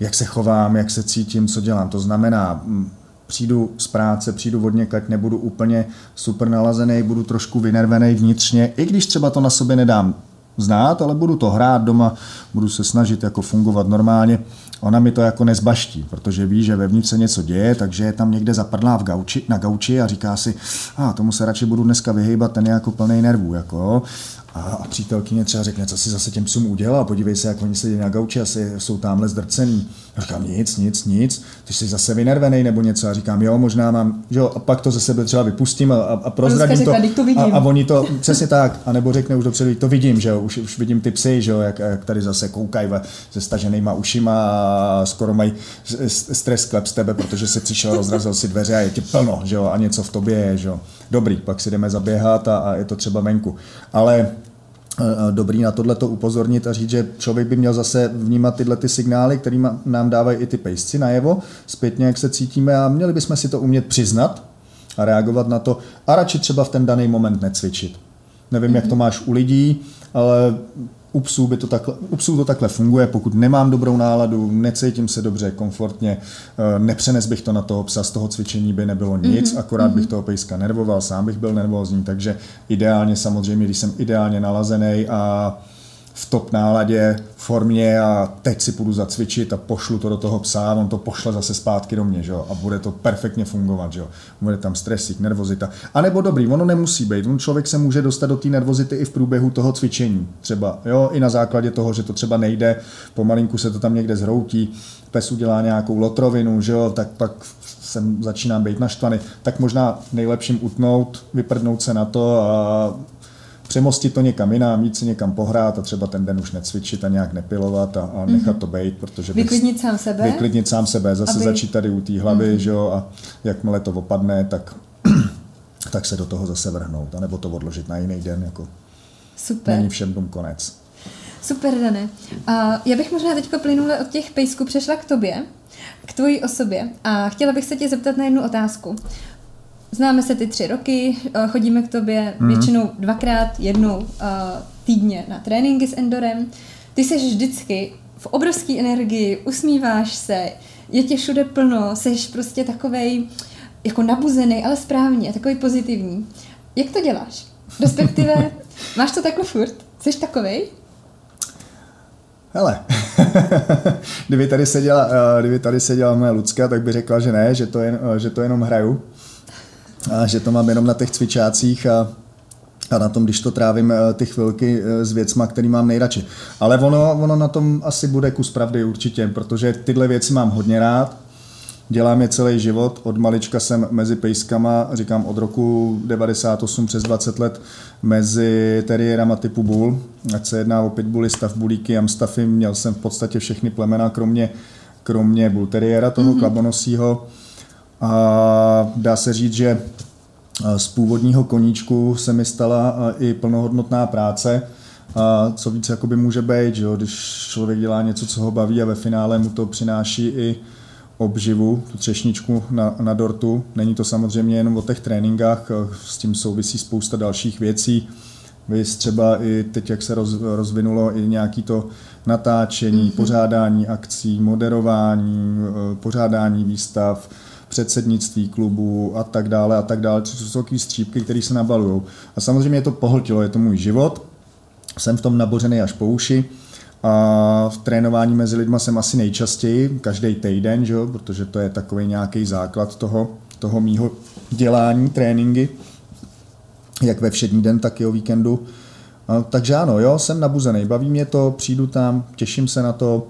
jak se chovám, jak se cítím, co dělám. To znamená, hm, přijdu z práce, přijdu od někať, nebudu úplně super nalazený, budu trošku vynervený vnitřně, i když třeba to na sobě nedám znát, ale budu to hrát doma, budu se snažit jako fungovat normálně. Ona mi to jako nezbaští, protože ví, že vevnitř se něco děje, takže je tam někde zapadlá v gauči, na gauči a říká si, a ah, tomu se radši budu dneska vyhýbat, ten je jako plný nervů. Jako. A, a přítelkyně třeba řekne, co si zase těm psům udělal, podívej se, jak oni sedí na gauči, asi jsou tamhle zdrcený. A říkám, nic, nic, nic, ty jsi zase vynervený nebo něco. A říkám, jo, možná mám, že jo, a pak to ze sebe třeba vypustím a, a prozradím to.
to vidím.
A, a, oni to, přesně tak, a nebo řekne už dopředu, to vidím, že jo, už, už vidím ty psy, že jo, jak, jak tady zase koukají se staženýma ušima a skoro mají stres klep z tebe, protože se přišel, rozrazil si dveře a je tě plno, že jo, a něco v tobě je, že jo. Dobrý, pak si jdeme zaběhat a, a je to třeba venku. Ale dobrý na tohle to upozornit a říct, že člověk by měl zase vnímat tyhle ty signály, které nám dávají i ty pejsci najevo, zpětně, jak se cítíme a měli bychom si to umět přiznat a reagovat na to a radši třeba v ten daný moment necvičit. Nevím, mm-hmm. jak to máš u lidí, ale u psů, by to takhle, u psů to takhle funguje, pokud nemám dobrou náladu, necítím se dobře, komfortně, eh, nepřenes bych to na toho psa, z toho cvičení by nebylo nic, mm-hmm. akorát mm-hmm. bych toho pejska nervoval, sám bych byl nervózní, takže ideálně samozřejmě, když jsem ideálně nalazený a v top náladě, formě a teď si půjdu zacvičit a pošlu to do toho psa, on to pošle zase zpátky do mě, že jo? a bude to perfektně fungovat, že jo? bude tam stresík, nervozita. A nebo dobrý, ono nemusí být, on člověk se může dostat do té nervozity i v průběhu toho cvičení, třeba, jo, i na základě toho, že to třeba nejde, pomalinku se to tam někde zhroutí, pes udělá nějakou lotrovinu, že jo, tak pak jsem začínám být naštvaný, tak možná nejlepším utnout, vyprdnout se na to a přemostit to někam jinam, mít si někam pohrát a třeba ten den už necvičit a nějak nepilovat a, a nechat mm-hmm. to být, protože...
Vyklidnit sám sebe?
Vyklidnit sám sebe, zase aby... začít tady u té hlavy, mm-hmm. že jo, a jakmile to opadne, tak, tak se do toho zase vrhnout, anebo to odložit na jiný den, jako
Super.
není všem dům konec.
Super, Dane. A já bych možná teď plynule od těch pejsků přešla k tobě, k tvojí osobě a chtěla bych se tě zeptat na jednu otázku. Známe se ty tři roky, eh, chodíme k tobě mm. většinou dvakrát, jednou uh, týdně na tréninky s Endorem. Ty jsi vždycky v obrovské energii, usmíváš se, je tě všude plno, jsi prostě takovej jako nabuzený, ale správně, takový pozitivní. Jak to děláš? Respektive, máš to takhle furt? Jsi takovej?
Hele, kdyby tady seděla, eh, kdyby tady seděla moje Lucka, tak by řekla, že ne, že to, jen, že to jenom hraju a že to mám jenom na těch cvičácích a, a na tom, když to trávím eh, ty chvilky eh, s věcma, který mám nejradši. Ale ono, ono na tom asi bude kus pravdy určitě, protože tyhle věci mám hodně rád, Dělám je celý život, od malička jsem mezi pejskama, říkám od roku 98 přes 20 let, mezi teriérama typu bull, ať se jedná o pitbully, stavbulíky, amstaffy, měl jsem v podstatě všechny plemena, kromě, kromě bull teriéra, toho mm-hmm. klabonosího. A dá se říct, že z původního koníčku se mi stala i plnohodnotná práce, a co víc jakoby může být, že jo? když člověk dělá něco, co ho baví a ve finále mu to přináší i obživu, tu třešničku na, na dortu. Není to samozřejmě jenom o těch tréninkách, s tím souvisí spousta dalších věcí. Vy třeba i teď, jak se roz, rozvinulo i nějaký to natáčení, mm-hmm. pořádání akcí, moderování, pořádání výstav, předsednictví klubu a tak dále a tak dále, To jsou takové střípky, které se nabalují. A samozřejmě je to pohltilo, je to můj život, jsem v tom nabořený až po uši a v trénování mezi lidma jsem asi nejčastěji, každý týden, že? protože to je takový nějaký základ toho, toho mýho dělání, tréninky, jak ve všední den, tak i o víkendu. A, takže ano, jo, jsem nabuzený, baví mě to, přijdu tam, těším se na to,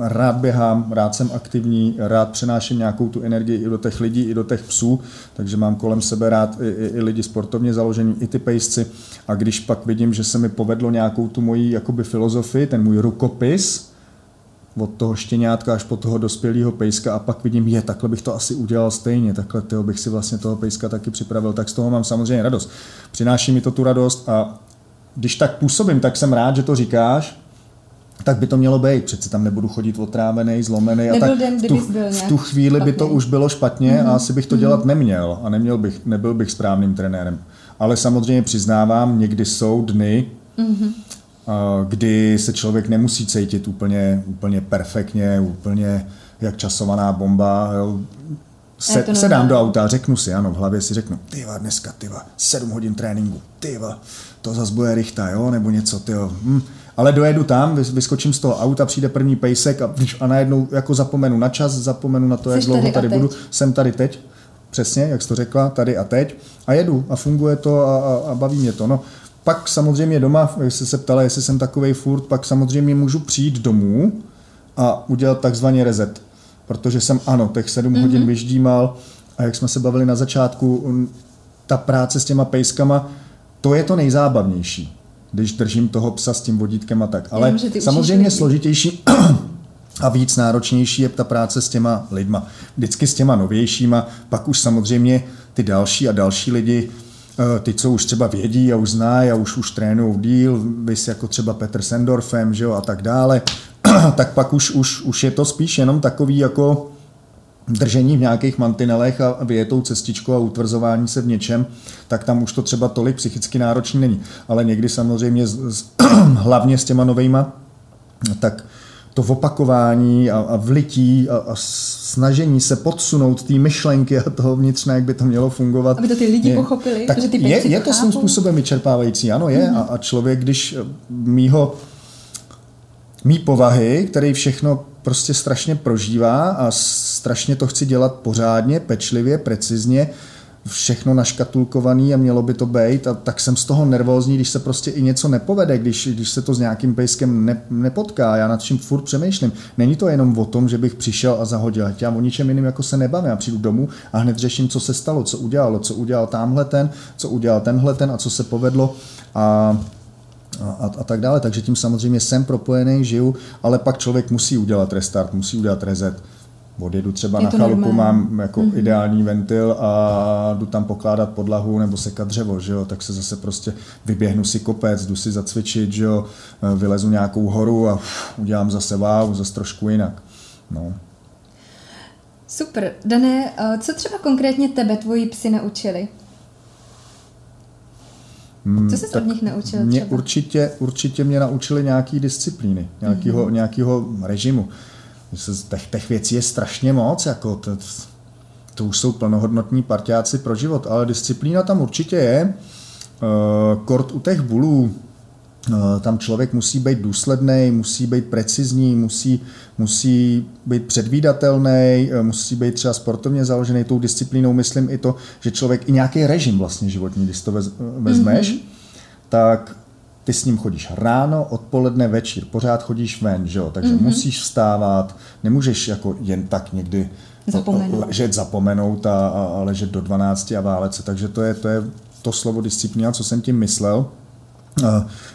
rád běhám, rád jsem aktivní, rád přenáším nějakou tu energii i do těch lidí, i do těch psů, takže mám kolem sebe rád i, i, i lidi sportovně založení, i ty pejsci. A když pak vidím, že se mi povedlo nějakou tu moji jakoby filozofii, ten můj rukopis, od toho štěňátka až po toho dospělého pejska a pak vidím, je, takhle bych to asi udělal stejně, takhle tyho bych si vlastně toho pejska taky připravil, tak z toho mám samozřejmě radost. Přináší mi to tu radost a když tak působím, tak jsem rád, že to říkáš, tak by to mělo být. Přece tam nebudu chodit otrávený, zlomený. a tak
den,
v, tu, v tu chvíli by to už bylo špatně mm-hmm. a asi bych to mm-hmm. dělat neměl a neměl bych, nebyl bych správným trenérem. Ale samozřejmě přiznávám, někdy jsou dny, mm-hmm. kdy se člověk nemusí cítit úplně, úplně perfektně, úplně jak časovaná bomba. Jo. Se, sedám do auta, řeknu si, ano, v hlavě si řeknu, tyva, dneska, tyva, sedm hodin tréninku, tyva, to zase bude rychta, jo, nebo něco, tyjo. Hm ale dojedu tam, vyskočím z toho auta, přijde první pejsek a, a najednou jako zapomenu na čas, zapomenu na to, jak dlouho tady, tady budu. Jsem tady teď, přesně, jak jsi to řekla, tady a teď. A jedu a funguje to a, a, a baví mě to. No, pak samozřejmě doma, jestli se ptala, jestli jsem takovej furt, pak samozřejmě můžu přijít domů a udělat takzvaný reset. Protože jsem, ano, těch sedm mm-hmm. hodin vyždímal a jak jsme se bavili na začátku, ta práce s těma pejskama, to je to nejzábavnější když držím toho psa s tím vodítkem a tak. Ale Jenom, samozřejmě složitější a víc náročnější je ta práce s těma lidma. Vždycky s těma novějšíma, pak už samozřejmě ty další a další lidi, eh, ty, co už třeba vědí a už znají a už, už trénují díl, vys jako třeba Petr Sendorfem, že jo, a tak dále, tak pak už, už, už je to spíš jenom takový jako držení v nějakých mantinelech a vyjetou cestičkou a utvrzování se v něčem, tak tam už to třeba tolik psychicky náročný není. Ale někdy samozřejmě z, z, hlavně s těma novejma, tak to opakování a, a vlití a, a snažení se podsunout té myšlenky a toho vnitřna, jak by to mělo fungovat.
Aby to ty lidi je, pochopili,
tak
že ty
je, je to svým způsobem vyčerpávající, ano je. Mm-hmm. A, a člověk, když mýho mý povahy, který všechno prostě strašně prožívá a strašně to chci dělat pořádně, pečlivě, precizně, všechno naškatulkovaný a mělo by to být a tak jsem z toho nervózní, když se prostě i něco nepovede, když, když se to s nějakým pejskem ne, nepotká, já nad čím furt přemýšlím. Není to jenom o tom, že bych přišel a zahodil, já o ničem jiným jako se nebavím, já přijdu domů a hned řeším, co se stalo, co udělalo, co udělal tamhle ten, co udělal tenhle ten a co se povedlo. A a, a tak dále. Takže tím samozřejmě jsem propojený, žiju, ale pak člověk musí udělat restart, musí udělat reset. Odjedu třeba na chalupu, normální. mám jako mm-hmm. ideální ventil a jdu tam pokládat podlahu nebo sekat dřevo, že jo? tak se zase prostě vyběhnu si kopec, jdu si zacvičit, že jo? vylezu nějakou horu a uf, udělám zase wow, zase trošku jinak. No.
Super. Dané, eh, co třeba konkrétně tebe tvoji psy naučili? Co jsi od nich naučil
mě třeba? Určitě, určitě mě naučili nějaký disciplíny, nějakého, mm-hmm. nějakého režimu. Těch, těch věcí je strašně moc, jako to, to už jsou plnohodnotní partiáci pro život, ale disciplína tam určitě je. Uh, kort u těch bulů, tam člověk musí být důsledný, musí být precizní, musí, musí být předvídatelný, uh, musí být třeba sportovně založený. Tou disciplínou myslím i to, že člověk i nějaký režim vlastně životní, když to vezmeš, mm-hmm. tak ty s ním chodíš ráno, odpoledne, večer, pořád chodíš ven, že jo? takže mm-hmm. musíš vstávat, nemůžeš jako jen tak někdy
zapomenout.
ležet, zapomenout a, a, a ležet do 12 a válet se, takže to je, to je to slovo disciplína, co jsem tím myslel.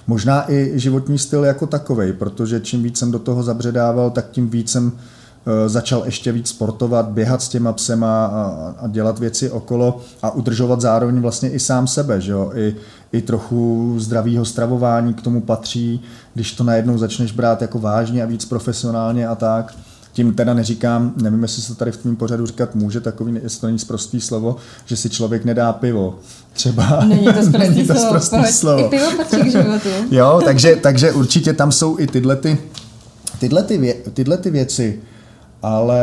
Možná i životní styl jako takový, protože čím víc jsem do toho zabředával, tak tím víc jsem e, začal ještě víc sportovat, běhat s těma psema a, a dělat věci okolo a udržovat zároveň vlastně i sám sebe, že jo? I, i trochu zdravého stravování k tomu patří, když to najednou začneš brát jako vážně a víc profesionálně a tak. Tím teda neříkám, nevím, jestli se tady v tvém pořadu říkat může, takový, jestli to není zprostý slovo, že si člověk nedá pivo. Třeba
není to zprostý, není to zprostý slovo. slovo. I pivo patří k životu.
jo, takže, takže určitě tam jsou i tyhle, ty, tyhle, ty vě, tyhle ty věci. Ale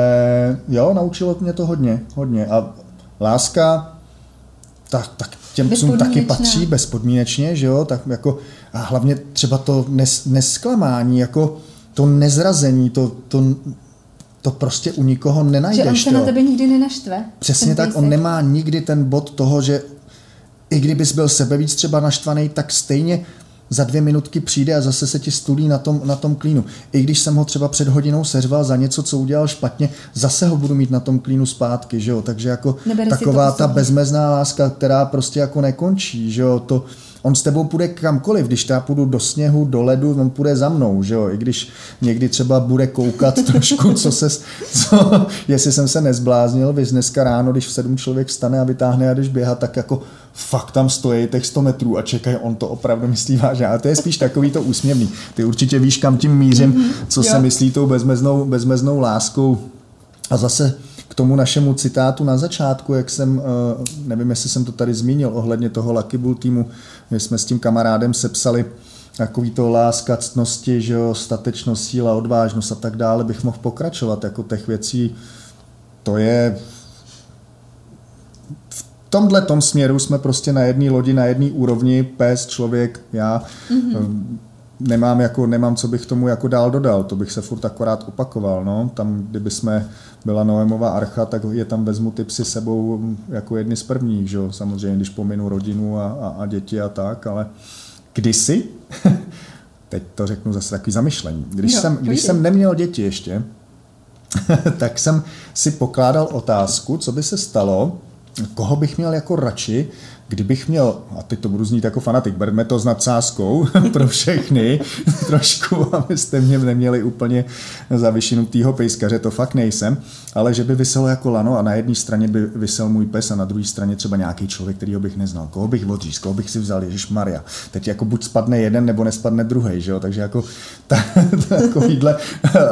jo, naučilo mě to hodně, hodně. A láska, tak, tak těm psům taky patří bezpodmínečně, že jo, tak jako a hlavně třeba to nes, nesklamání, jako to nezrazení, to, to, to prostě u nikoho nenajdeš. Že on
se to. na tebe nikdy nenaštve.
Přesně tak, on nemá nikdy ten bod toho, že i kdybys byl sebevíc třeba naštvaný, tak stejně za dvě minutky přijde a zase se ti stulí na tom, na tom klínu. I když jsem ho třeba před hodinou seřval za něco, co udělal špatně, zase ho budu mít na tom klínu zpátky, že jo? Takže jako Nebere taková ta bezmezná láska, která prostě jako nekončí, že jo? To, on s tebou půjde kamkoliv, když já půjdu do sněhu, do ledu, on půjde za mnou, že jo, i když někdy třeba bude koukat trošku, co se, co, jestli jsem se nezbláznil, vy dneska ráno, když v sedm člověk stane a vytáhne a když běhat, tak jako fakt tam stojí těch 100 metrů a čekají, on to opravdu myslí vážně. Ale to je spíš takový to úsměvný. Ty určitě víš, kam tím mířím, mhm. co se myslí tou bezmeznou, bezmeznou láskou. A zase k tomu našemu citátu na začátku, jak jsem, eh, nevím, jestli jsem to tady zmínil, ohledně toho Lucky Bull týmu, my jsme s tím kamarádem sepsali takový to láska, ctnosti, že jo, statečnost, síla, odvážnost a tak dále, bych mohl pokračovat, jako těch věcí, to je v tomhle tom směru jsme prostě na jedné lodi, na jedné úrovni, pes, člověk, já, mm-hmm. nemám, jako, nemám, co bych tomu jako dál dodal, to bych se furt akorát opakoval, no, tam, kdyby jsme byla Noémová archa, tak je tam vezmu ty psy sebou jako jedny z prvních, že? samozřejmě, když pominu rodinu a, a, a děti a tak, ale kdysi, teď to řeknu zase takový zamyšlení, když, jo, jsem, když jsem neměl děti ještě, tak jsem si pokládal otázku, co by se stalo, koho bych měl jako radši, kdybych měl, a teď to budu znít jako fanatik, berme to s nadsázkou pro všechny trošku, abyste mě neměli úplně zavyšinutýho pejskaře, to fakt nejsem, ale že by vyselo jako lano a na jedné straně by vysel můj pes a na druhé straně třeba nějaký člověk, kterýho bych neznal. Koho bych odříz, koho bych si vzal, Ježíš Maria. Teď jako buď spadne jeden, nebo nespadne druhý, že jo? Takže jako ta, takovýhle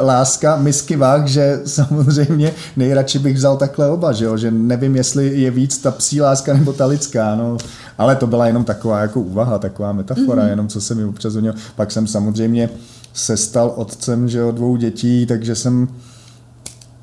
láska misky váh, že samozřejmě nejradši bych vzal takhle oba, že jo? Že nevím, jestli je víc ta psí láska nebo ta lidská, no ale to byla jenom taková jako úvaha, taková metafora, mm-hmm. jenom co se mi občas hodil. Pak jsem samozřejmě se stal otcem že jo, dvou dětí, takže jsem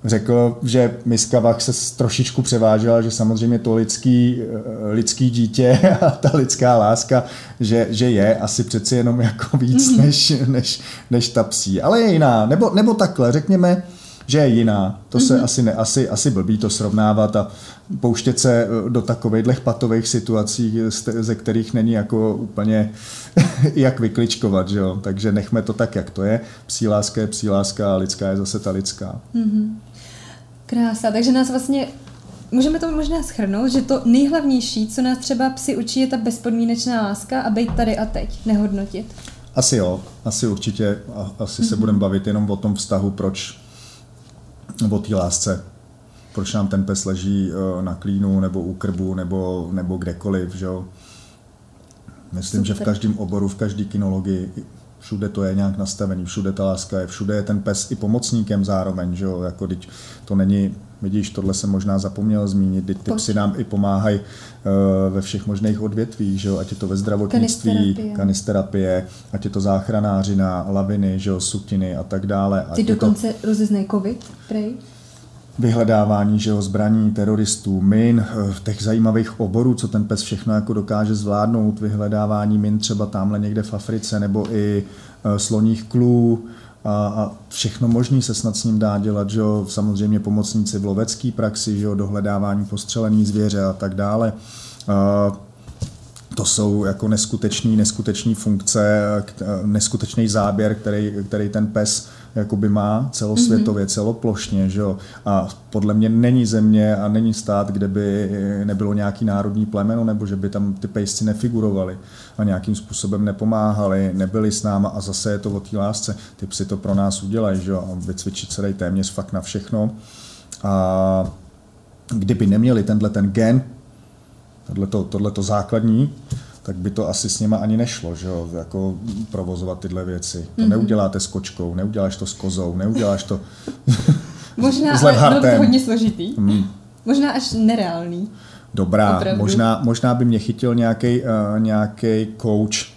řekl, že Miska Vach se trošičku převážela, že samozřejmě to lidský, eh, lidský dítě a ta lidská láska, že, že je asi přeci jenom jako víc mm-hmm. než, než, než ta psí. Ale je jiná. Nebo, nebo takhle, řekněme, že je jiná. To se mm-hmm. asi, ne, asi, asi blbý to srovnávat a pouštět se eh, do takových patových situací, ze kterých není jako úplně jak vykličkovat, že jo? takže nechme to tak, jak to je. Psí láska je psí láska a lidská je zase ta lidská. Mm-hmm.
Krása, takže nás vlastně Můžeme to možná schrnout, že to nejhlavnější, co nás třeba psi učí, je ta bezpodmínečná láska a být tady a teď, nehodnotit.
Asi jo, asi určitě, asi mm-hmm. se mhm. budeme bavit jenom o tom vztahu, proč, o té lásce, proč nám ten pes leží eh, na klínu nebo u krbu nebo, nebo kdekoliv, že jo. Myslím, Super. že v každém oboru, v každé kinologii, všude to je nějak nastavený, všude ta láska je, všude je ten pes i pomocníkem zároveň, že jo, jako teď to není, vidíš, tohle jsem možná zapomněl zmínit, ty psy nám i pomáhají uh, ve všech možných odvětvích, že jo, ať je to ve zdravotnictví, kanisterapie, kanisterapie ať je to záchranářina, laviny, že jo, sutiny a tak dále.
Ty dokonce to... rozeznají covid, prej?
vyhledávání že jo, zbraní, teroristů, min, eh, těch zajímavých oborů, co ten pes všechno jako dokáže zvládnout, vyhledávání min třeba tamhle někde v Africe, nebo i eh, sloních klů, a, a všechno možné se snad s ním dá dělat, že jo, samozřejmě pomocníci v lovecké praxi, že jo, dohledávání postřelený zvěře a tak dále. A to jsou jako neskutečný, neskutečný funkce, neskutečný záběr, který, který ten pes jakoby má celosvětově, mm-hmm. celoplošně, že jo. A podle mě není země a není stát, kde by nebylo nějaký národní plemeno, nebo že by tam ty pejsci nefigurovali a nějakým způsobem nepomáhali, nebyli s náma a zase je to o té lásce. Ty psy to pro nás udělají, že jo, a vycvičit se dají téměř fakt na všechno. A kdyby neměli tenhle ten gen, tohleto, tohleto základní, tak by to asi s nima ani nešlo, že jo, jako provozovat tyhle věci. To mm-hmm. neuděláte s kočkou, neuděláš to s kozou, neuděláš to
Možná, s ale bylo to hodně složitý. Mm. Možná až nereálný.
Dobrá, možná, možná by mě chytil nějaký uh, nějaký coach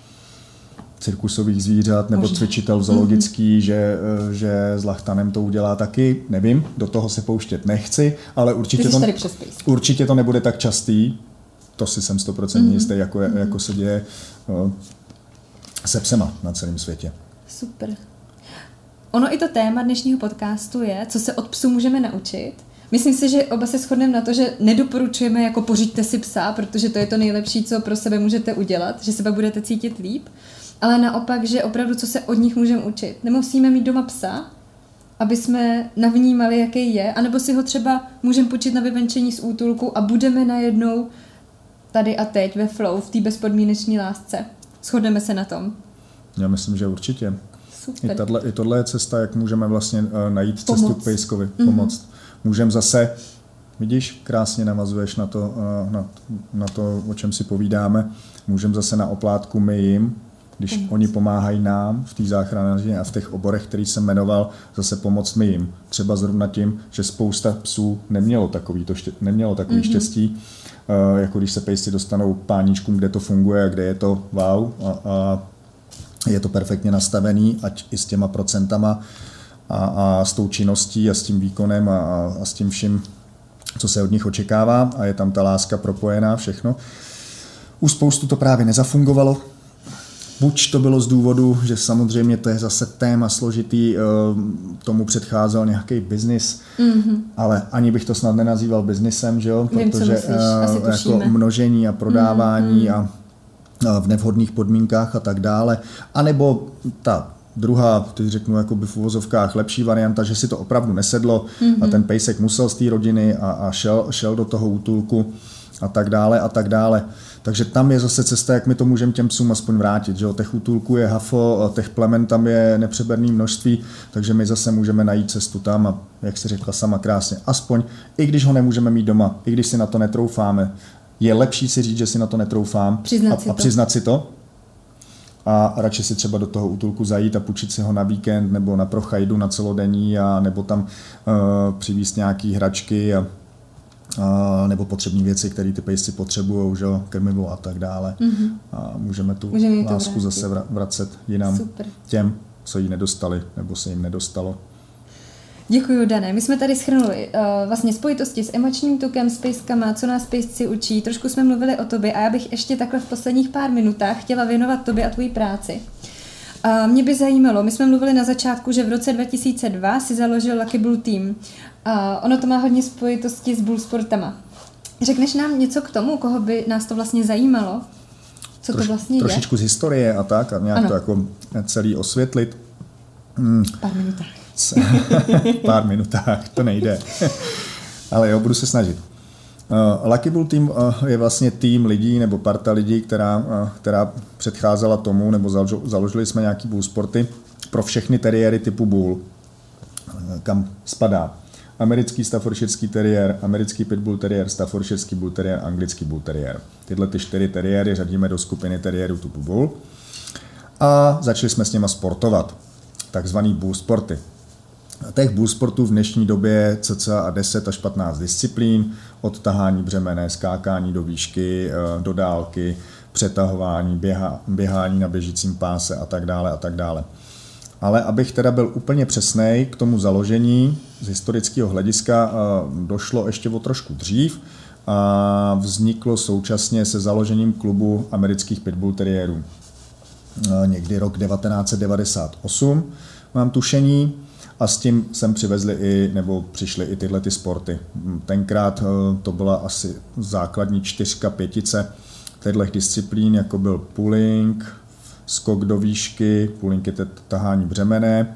cirkusových zvířat nebo Možná. cvičitel zoologický, mm-hmm. že, uh, že s lachtanem to udělá taky, nevím, do toho se pouštět nechci, ale určitě to, určitě to nebude tak častý, to si jsem stoprocentně mm-hmm. jistý, jako, mm-hmm. jako se děje no, se psema na celém světě.
Super. Ono i to téma dnešního podcastu je, co se od psů můžeme naučit. Myslím si, že oba se shodneme na to, že nedoporučujeme jako pořiďte si psa, protože to je to nejlepší, co pro sebe můžete udělat, že se pak budete cítit líp. Ale naopak, že opravdu, co se od nich můžeme učit. Nemusíme mít doma psa, aby jsme navnímali, jaký je, anebo si ho třeba můžeme počít na vyvenčení z útulku a budeme najednou tady a teď ve flow, v té bezpodmínečné lásce. Shodneme se na tom.
Já myslím, že určitě. Super. I, tato, I tohle je cesta, jak můžeme vlastně uh, najít Pomoc. cestu k pejskovi, mm-hmm. pomoct. Můžeme zase, vidíš, krásně navazuješ na to, uh, na, na to, o čem si povídáme, můžeme zase na oplátku my jim, když pomoc. oni pomáhají nám v té záchraně a v těch oborech, který jsem jmenoval, zase pomoct my jim. Třeba zrovna tím, že spousta psů nemělo takový, to ště, nemělo takový mm-hmm. štěstí, jako když se pejsci dostanou k páničkům, kde to funguje a kde je to wow a, a je to perfektně nastavený, ať i s těma procentama a, a s tou činností a s tím výkonem a, a s tím vším, co se od nich očekává a je tam ta láska propojená, všechno. U spoustu to právě nezafungovalo, Buď to bylo z důvodu, že samozřejmě to je zase téma složitý, eh, tomu předcházel nějaký biznis, mm-hmm. ale ani bych to snad nenazýval biznisem, že jo?
Vím, protože uh,
jako množení a prodávání mm-hmm. a v nevhodných podmínkách a tak dále. A nebo ta druhá, teď řeknu jako by v uvozovkách lepší varianta, že si to opravdu nesedlo mm-hmm. a ten pejsek musel z té rodiny a, a šel, šel do toho útulku a tak dále a tak dále. Takže tam je zase cesta, jak my to můžeme těm psům aspoň vrátit. Že jo? Těch útulků je hafo, těch plemen tam je nepřeberné množství, takže my zase můžeme najít cestu tam a jak se řekla sama krásně, aspoň, i když ho nemůžeme mít doma, i když si na to netroufáme, je lepší si říct, že si na to netroufám
přiznat
a,
si
a přiznat si to a radši si třeba do toho útulku zajít a půjčit si ho na víkend nebo na prochajdu na celodenní a nebo tam uh, přivíst nějaký hračky a nebo potřební věci, které ty pejsci potřebují, že krmivo a tak dále. Mm-hmm. A můžeme tu můžeme lásku zase vracet jinam Super. těm, co jí nedostali nebo se jim nedostalo.
Děkuji, Dané. My jsme tady schrnuli uh, vlastně spojitosti s emočním tukem, s pejskama, co nás pejsci učí. Trošku jsme mluvili o tobě a já bych ještě takhle v posledních pár minutách chtěla věnovat tobě a tvojí práci. Uh, mě by zajímalo, my jsme mluvili na začátku, že v roce 2002 si založil Lucky Bull Team. Uh, ono to má hodně spojitosti s bull sportama. Řekneš nám něco k tomu, koho by nás to vlastně zajímalo? Co Troš, to vlastně
trošičku
je?
z historie a tak, a nějak ano. to jako celý osvětlit.
Hmm. Pár minutách.
pár minutách, to nejde. Ale jo, budu se snažit. Uh, Lucky Bull Team uh, je vlastně tým lidí nebo parta lidí, která, uh, která předcházela tomu, nebo založili jsme nějaký bull sporty pro všechny teriéry typu bull, kam spadá americký staffordshireský teriér, americký pitbull teriér, staffordshireský bull teriér, anglický bull teriér. Tyhle ty čtyři teriéry řadíme do skupiny teriérů typu bull a začali jsme s nima sportovat, takzvaný bull sporty. Těch bull sportů v dnešní době cca 10 až 15 disciplín, od tahání břemene, skákání do výšky, eh, do dálky, přetahování, běha, běhání na běžícím páse a tak dále a tak dále. Ale abych teda byl úplně přesný k tomu založení z historického hlediska, eh, došlo ještě o trošku dřív a vzniklo současně se založením klubu amerických pitbull terriérů. Eh, někdy rok 1998 mám tušení a s tím sem přivezli i, nebo přišly i tyhle ty sporty. Tenkrát eh, to byla asi základní čtyřka, pětice těchto disciplín, jako byl pulling, skok do výšky, pulling je tahání břemene,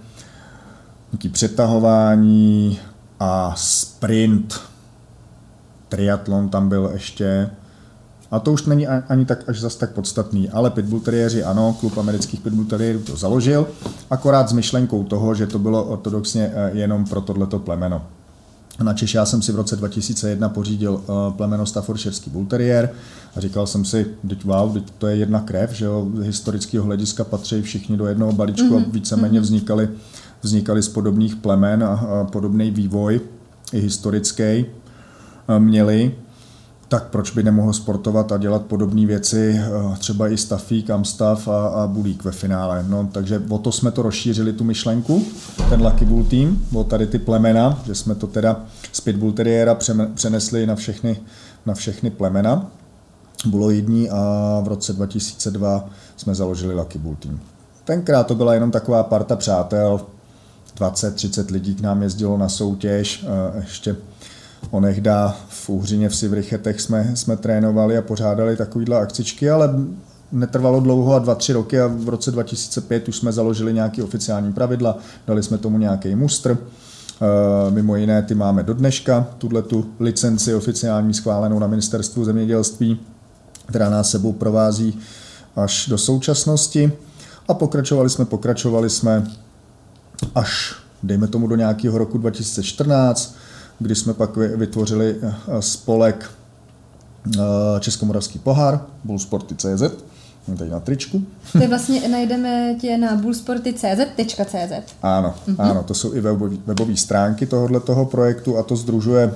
nějaký přetahování a sprint. Triatlon tam byl ještě, a to už není ani tak až zas tak podstatný, ale Pitbull Terrieri ano, klub amerických Pitbull Terrierů to založil, akorát s myšlenkou toho, že to bylo ortodoxně eh, jenom pro tohleto plemeno. Na Češ já jsem si v roce 2001 pořídil uh, plemeno Staffordshireský Bull Terrier a říkal jsem si, teď wow, teď to je jedna krev, že jo, z historického hlediska patří všichni do jednoho balíčku mm-hmm. a víceméně mhm. vznikali, vznikali z podobných plemen a, a podobný vývoj i historický uh, měli tak proč by nemohl sportovat a dělat podobné věci, eh, třeba i Stafík, Amstav a, a Bulík ve finále. No, takže o to jsme to rozšířili, tu myšlenku, ten Lucky Bull Team, o tady ty plemena, že jsme to teda z Pitbull Terriera přenesli na všechny, na všechny plemena buloidní a v roce 2002 jsme založili Lucky Bull Team. Tenkrát to byla jenom taková parta přátel, 20-30 lidí k nám jezdilo na soutěž, eh, ještě onehda v Uhřině v Sivrychetech jsme, jsme trénovali a pořádali takovýhle akcičky, ale netrvalo dlouho a dva, tři roky a v roce 2005 už jsme založili nějaké oficiální pravidla, dali jsme tomu nějaký mustr, e, Mimo jiné, ty máme do dneška, tuhle tu licenci oficiální schválenou na ministerstvu zemědělství, která nás sebou provází až do současnosti. A pokračovali jsme, pokračovali jsme až, dejme tomu, do nějakého roku 2014, kdy jsme pak vytvořili eh, spolek eh, Českomoravský pohár, bullsporty.cz, tady na tričku.
To vlastně najdeme tě na bullsporty.cz.
Ano, mm-hmm. ano, to jsou i webové stránky tohohle toho projektu a to združuje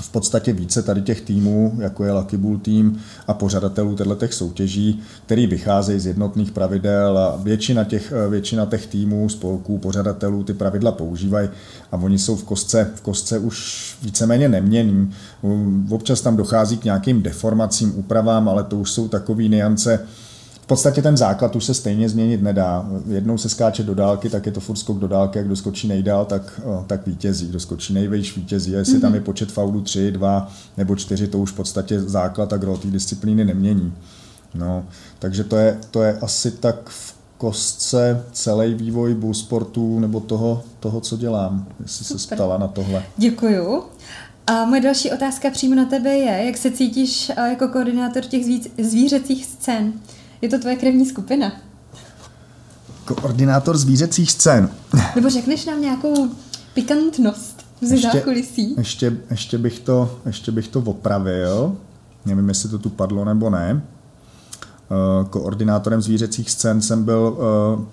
v podstatě více tady těch týmů, jako je Lucky Bull tým a pořadatelů těch soutěží, který vycházejí z jednotných pravidel a většina těch, většina těch týmů, spolků, pořadatelů ty pravidla používají a oni jsou v kostce, v kostce už víceméně nemění. Občas tam dochází k nějakým deformacím, úpravám, ale to už jsou takové niance, v podstatě ten základ už se stejně změnit nedá. Jednou se skáče do dálky, tak je to furt skok do dálky, jak kdo skočí nejdál, tak, tak vítězí. Kdo skočí nejvejš vítězí. Jestli mm-hmm. tam je mhm. počet faulů 3, 2 nebo 4, to už v podstatě základ a gro té disciplíny nemění. No, takže to je, to je asi tak v kostce celý vývoj sportu nebo toho, toho, co dělám, jestli Super. se ptala na tohle.
Děkuju. A moje další otázka přímo na tebe je, jak se cítíš eh, jako koordinátor těch zví- zvířecích scén? Je to tvoje krevní skupina?
Koordinátor zvířecích scén.
Nebo řekneš nám nějakou pikantnost ze zákulisí?
Ještě, ještě, bych to, ještě bych to opravil. Nevím, jestli to tu padlo nebo ne. Uh, koordinátorem zvířecích scén jsem byl uh,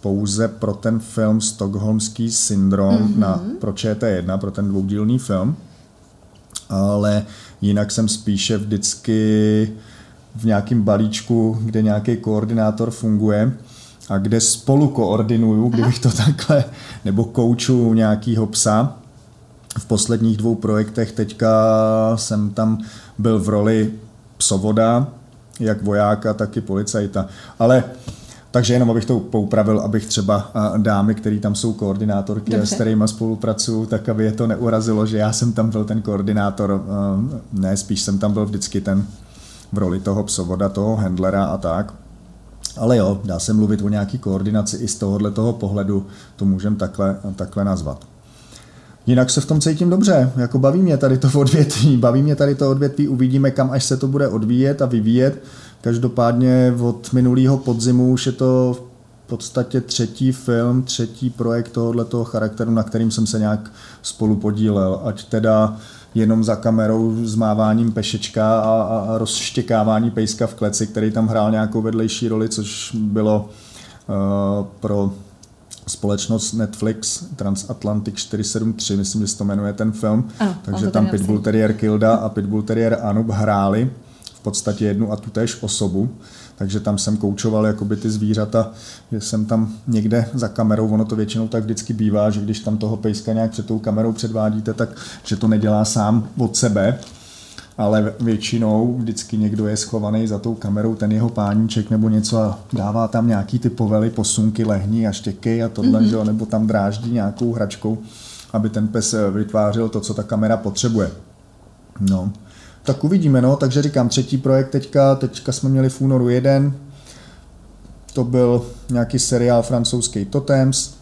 pouze pro ten film Stockholmský syndrom mm-hmm. na, pro ČT1, pro ten dvoudílný film. Ale jinak jsem spíše vždycky v nějakém balíčku, kde nějaký koordinátor funguje a kde spolu koordinuju, kdybych to takhle, nebo kouču nějakýho psa. V posledních dvou projektech teďka jsem tam byl v roli psovoda, jak vojáka, tak i policajta. Ale takže jenom abych to poupravil, abych třeba dámy, které tam jsou koordinátorky Dobře. a s kterými spolupracuju, tak aby je to neurazilo, že já jsem tam byl ten koordinátor. Ne, spíš jsem tam byl vždycky ten v roli toho psovoda, toho handlera a tak. Ale jo, dá se mluvit o nějaký koordinaci i z tohohle toho pohledu, to můžeme takhle, takhle nazvat. Jinak se v tom cítím dobře, jako baví mě tady to odvětví, baví mě tady to odvětví, uvidíme kam až se to bude odvíjet a vyvíjet. Každopádně od minulého podzimu už je to v podstatě třetí film, třetí projekt tohoto charakteru, na kterým jsem se nějak spolu podílel. Ať teda jenom za kamerou zmáváním pešečka a, a rozštěkávání pejska v kleci, který tam hrál nějakou vedlejší roli, což bylo uh, pro společnost Netflix Transatlantic 473, myslím, že se to jmenuje ten film. Ano, Takže tam Pitbull Terrier Kilda a Pitbull Terrier Anub hráli v podstatě jednu a tu též osobu takže tam jsem koučoval jakoby ty zvířata, že jsem tam někde za kamerou, ono to většinou tak vždycky bývá, že když tam toho pejska nějak před tou kamerou předvádíte, tak že to nedělá sám od sebe, ale většinou vždycky někdo je schovaný za tou kamerou, ten jeho páníček nebo něco a dává tam nějaký ty povely, posunky, lehní a štěky a tohle, mm-hmm. že, nebo tam dráždí nějakou hračkou, aby ten pes vytvářel to, co ta kamera potřebuje. No, tak uvidíme, no, takže říkám, třetí projekt teďka, teďka jsme měli v únoru jeden, to byl nějaký seriál francouzský Totems,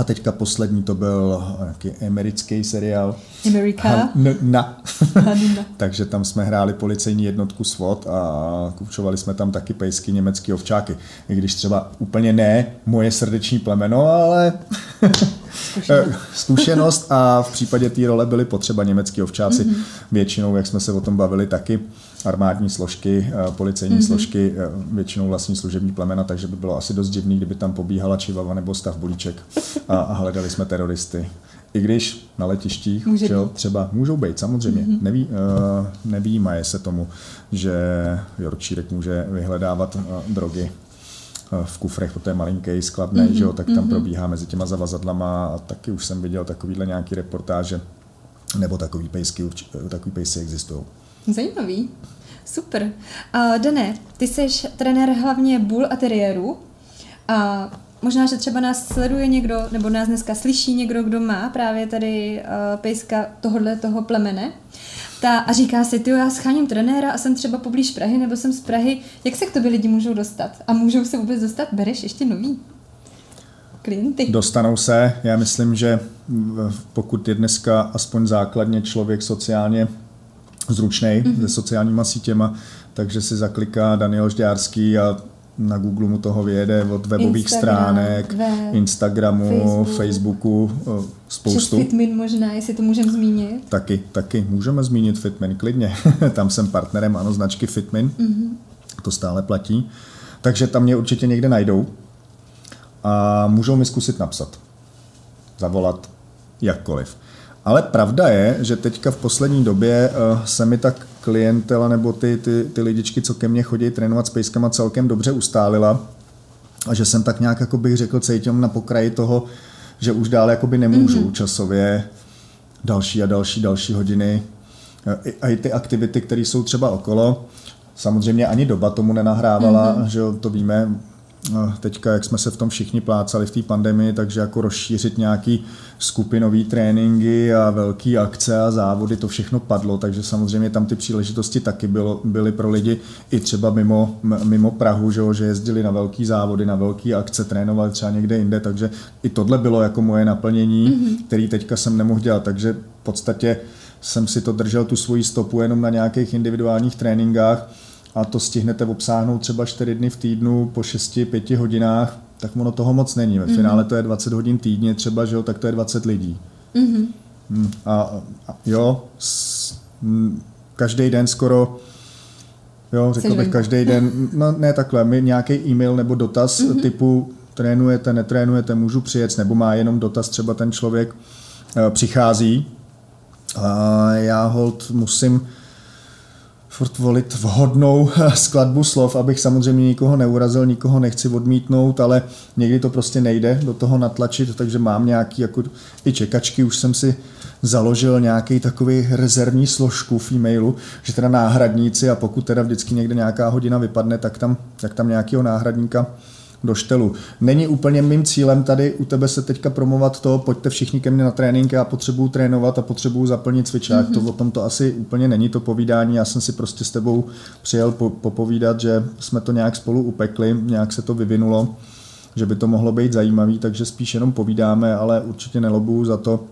a teďka poslední to byl nějaký americký seriál.
Amerika.
na. Takže tam jsme hráli policejní jednotku SWAT a kučovali jsme tam taky pejsky německý ovčáky. I když třeba úplně ne moje srdeční plemeno, ale zkušenost. zkušenost a v případě té role byly potřeba německý ovčáci. Mm-hmm. Většinou, jak jsme se o tom bavili, taky armádní složky, eh, policejní mm-hmm. složky, eh, většinou vlastní služební plemena, takže by bylo asi dost divný, kdyby tam pobíhala čivava nebo stav bulíček a, a hledali jsme teroristy. I když na letištích Může že jo, třeba můžou být, samozřejmě. Mm-hmm. Neví, uh, nevýmaje se tomu, že Jorčírek může vyhledávat uh, drogy v kufrech, to je malinký, skladný, mm-hmm. že jo, tak tam mm-hmm. probíhá mezi těma zavazadlama a taky už jsem viděl takovýhle nějaký reportáže, nebo takový pejsky, takový pejsky existují.
Zajímavý. Super. Uh, Dané, ty jsi trenér hlavně bull a teriérů. A možná, že třeba nás sleduje někdo, nebo nás dneska slyší někdo, kdo má právě tady uh, pejska tohohle toho plemene. Ta, a říká si, ty já scháním trenéra a jsem třeba poblíž Prahy, nebo jsem z Prahy. Jak se k tobě lidi můžou dostat? A můžou se vůbec dostat? Bereš ještě nový? klienty.
Dostanou se. Já myslím, že pokud je dneska aspoň základně člověk sociálně zručný mm-hmm. se sociálníma sítěma, takže si zakliká Daniel Žďárský a na Google mu toho vyjede od webových Instagram, stránek, web, Instagramu, Facebook. Facebooku, spoustu.
Přes Fitmin možná, jestli to můžeme zmínit.
Taky, taky, můžeme zmínit Fitmin, klidně. tam jsem partnerem, ano, značky Fitmin, mm-hmm. to stále platí. Takže tam mě určitě někde najdou a můžou mi zkusit napsat, zavolat, jakkoliv. Ale pravda je, že teďka v poslední době uh, se mi tak klientela nebo ty, ty, ty lidičky, co ke mně chodí trénovat s pejskama, celkem dobře ustálila a že jsem tak nějak, jako bych řekl, cítil na pokraji toho, že už dál jakoby nemůžu mm-hmm. časově další a další, další hodiny a i ty aktivity, které jsou třeba okolo. Samozřejmě ani doba tomu nenahrávala, mm-hmm. že to víme, teďka, jak jsme se v tom všichni plácali v té pandemii, takže jako rozšířit nějaký skupinový tréninky a velké akce a závody, to všechno padlo, takže samozřejmě tam ty příležitosti taky bylo, byly pro lidi i třeba mimo, mimo Prahu, že, že jezdili na velké závody, na velké akce, trénovali třeba někde jinde, takže i tohle bylo jako moje naplnění, mm-hmm. který teďka jsem nemohl dělat, takže v podstatě jsem si to držel tu svoji stopu jenom na nějakých individuálních tréninkách a to stihnete obsáhnout třeba 4 dny v týdnu po 6-5 hodinách, tak ono toho moc není. Ve finále to je 20 hodin týdně třeba, že jo, tak to je 20 lidí. Mm-hmm. A, a jo, s, m, každý den skoro Jo, řekl bych každý den, no ne takhle, mi nějaký e-mail nebo dotaz mm-hmm. typu trénujete, netrénujete, můžu přijet, nebo má jenom dotaz, třeba ten člověk e, přichází a já hold musím furt volit vhodnou skladbu slov, abych samozřejmě nikoho neurazil, nikoho nechci odmítnout, ale někdy to prostě nejde do toho natlačit, takže mám nějaký jako i čekačky, už jsem si založil nějaký takový rezervní složku v e-mailu, že teda náhradníci a pokud teda vždycky někde nějaká hodina vypadne, tak tam, tak tam nějakého náhradníka do štelu. Není úplně mým cílem tady u tebe se teďka promovat to, pojďte všichni ke mně na trénink, já potřebuju trénovat a potřebuju zaplnit cvičák. Mm-hmm. To o tom to asi úplně není to povídání, já jsem si prostě s tebou přijel po, popovídat, že jsme to nějak spolu upekli, nějak se to vyvinulo, že by to mohlo být zajímavý, takže spíš jenom povídáme, ale určitě nelobuju za to,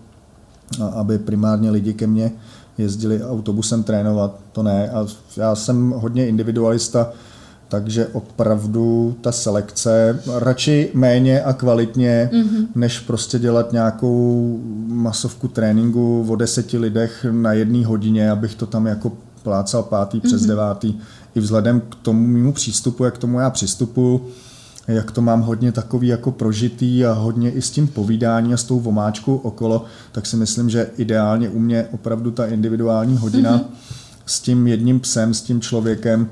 aby primárně lidi ke mně jezdili autobusem trénovat, to ne. A já jsem hodně individualista, takže opravdu ta selekce radši méně a kvalitně, mm-hmm. než prostě dělat nějakou masovku tréninku o deseti lidech na jedné hodině, abych to tam jako plácal pátý přes mm-hmm. devátý. I vzhledem k tomu mému přístupu, jak k tomu já přistupuji, jak to mám hodně takový jako prožitý a hodně i s tím povídání a s tou vomáčkou okolo, tak si myslím, že ideálně u mě opravdu ta individuální hodina mm-hmm. s tím jedním psem, s tím člověkem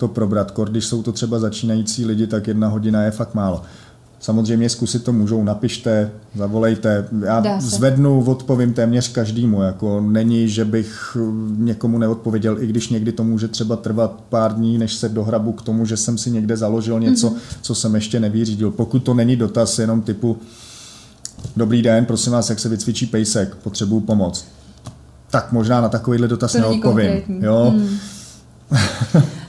to probrat. Kor, když jsou to třeba začínající lidi, tak jedna hodina je fakt málo. Samozřejmě zkusit to můžou, napište, zavolejte. Já zvednu, odpovím téměř každému. Jako není, že bych někomu neodpověděl, i když někdy to může třeba trvat pár dní, než se dohrabu k tomu, že jsem si někde založil něco, mm-hmm. co jsem ještě nevyřídil. Pokud to není dotaz jenom typu Dobrý den, prosím vás, jak se vycvičí pejsek, potřebuju pomoc. Tak možná na takovýhle dotaz to neodpovím. Jo? Mm.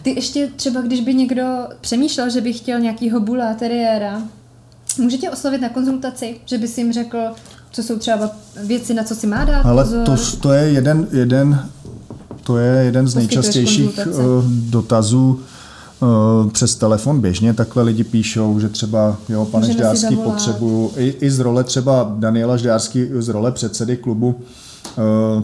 Ty ještě třeba, když by někdo přemýšlel, že by chtěl nějakýho bula, teriéra, Můžete oslovit na konzultaci, že by si jim řekl, co jsou třeba věci, na co si má dát
Ale pozor. To, to je jeden, jeden, to je jeden z nejčastějších eh, dotazů eh, přes telefon běžně. Takhle lidi píšou, že třeba, jo, pane Žďárský, potřebuju, i, i z role třeba Daniela Žďárský, z role předsedy klubu, uh,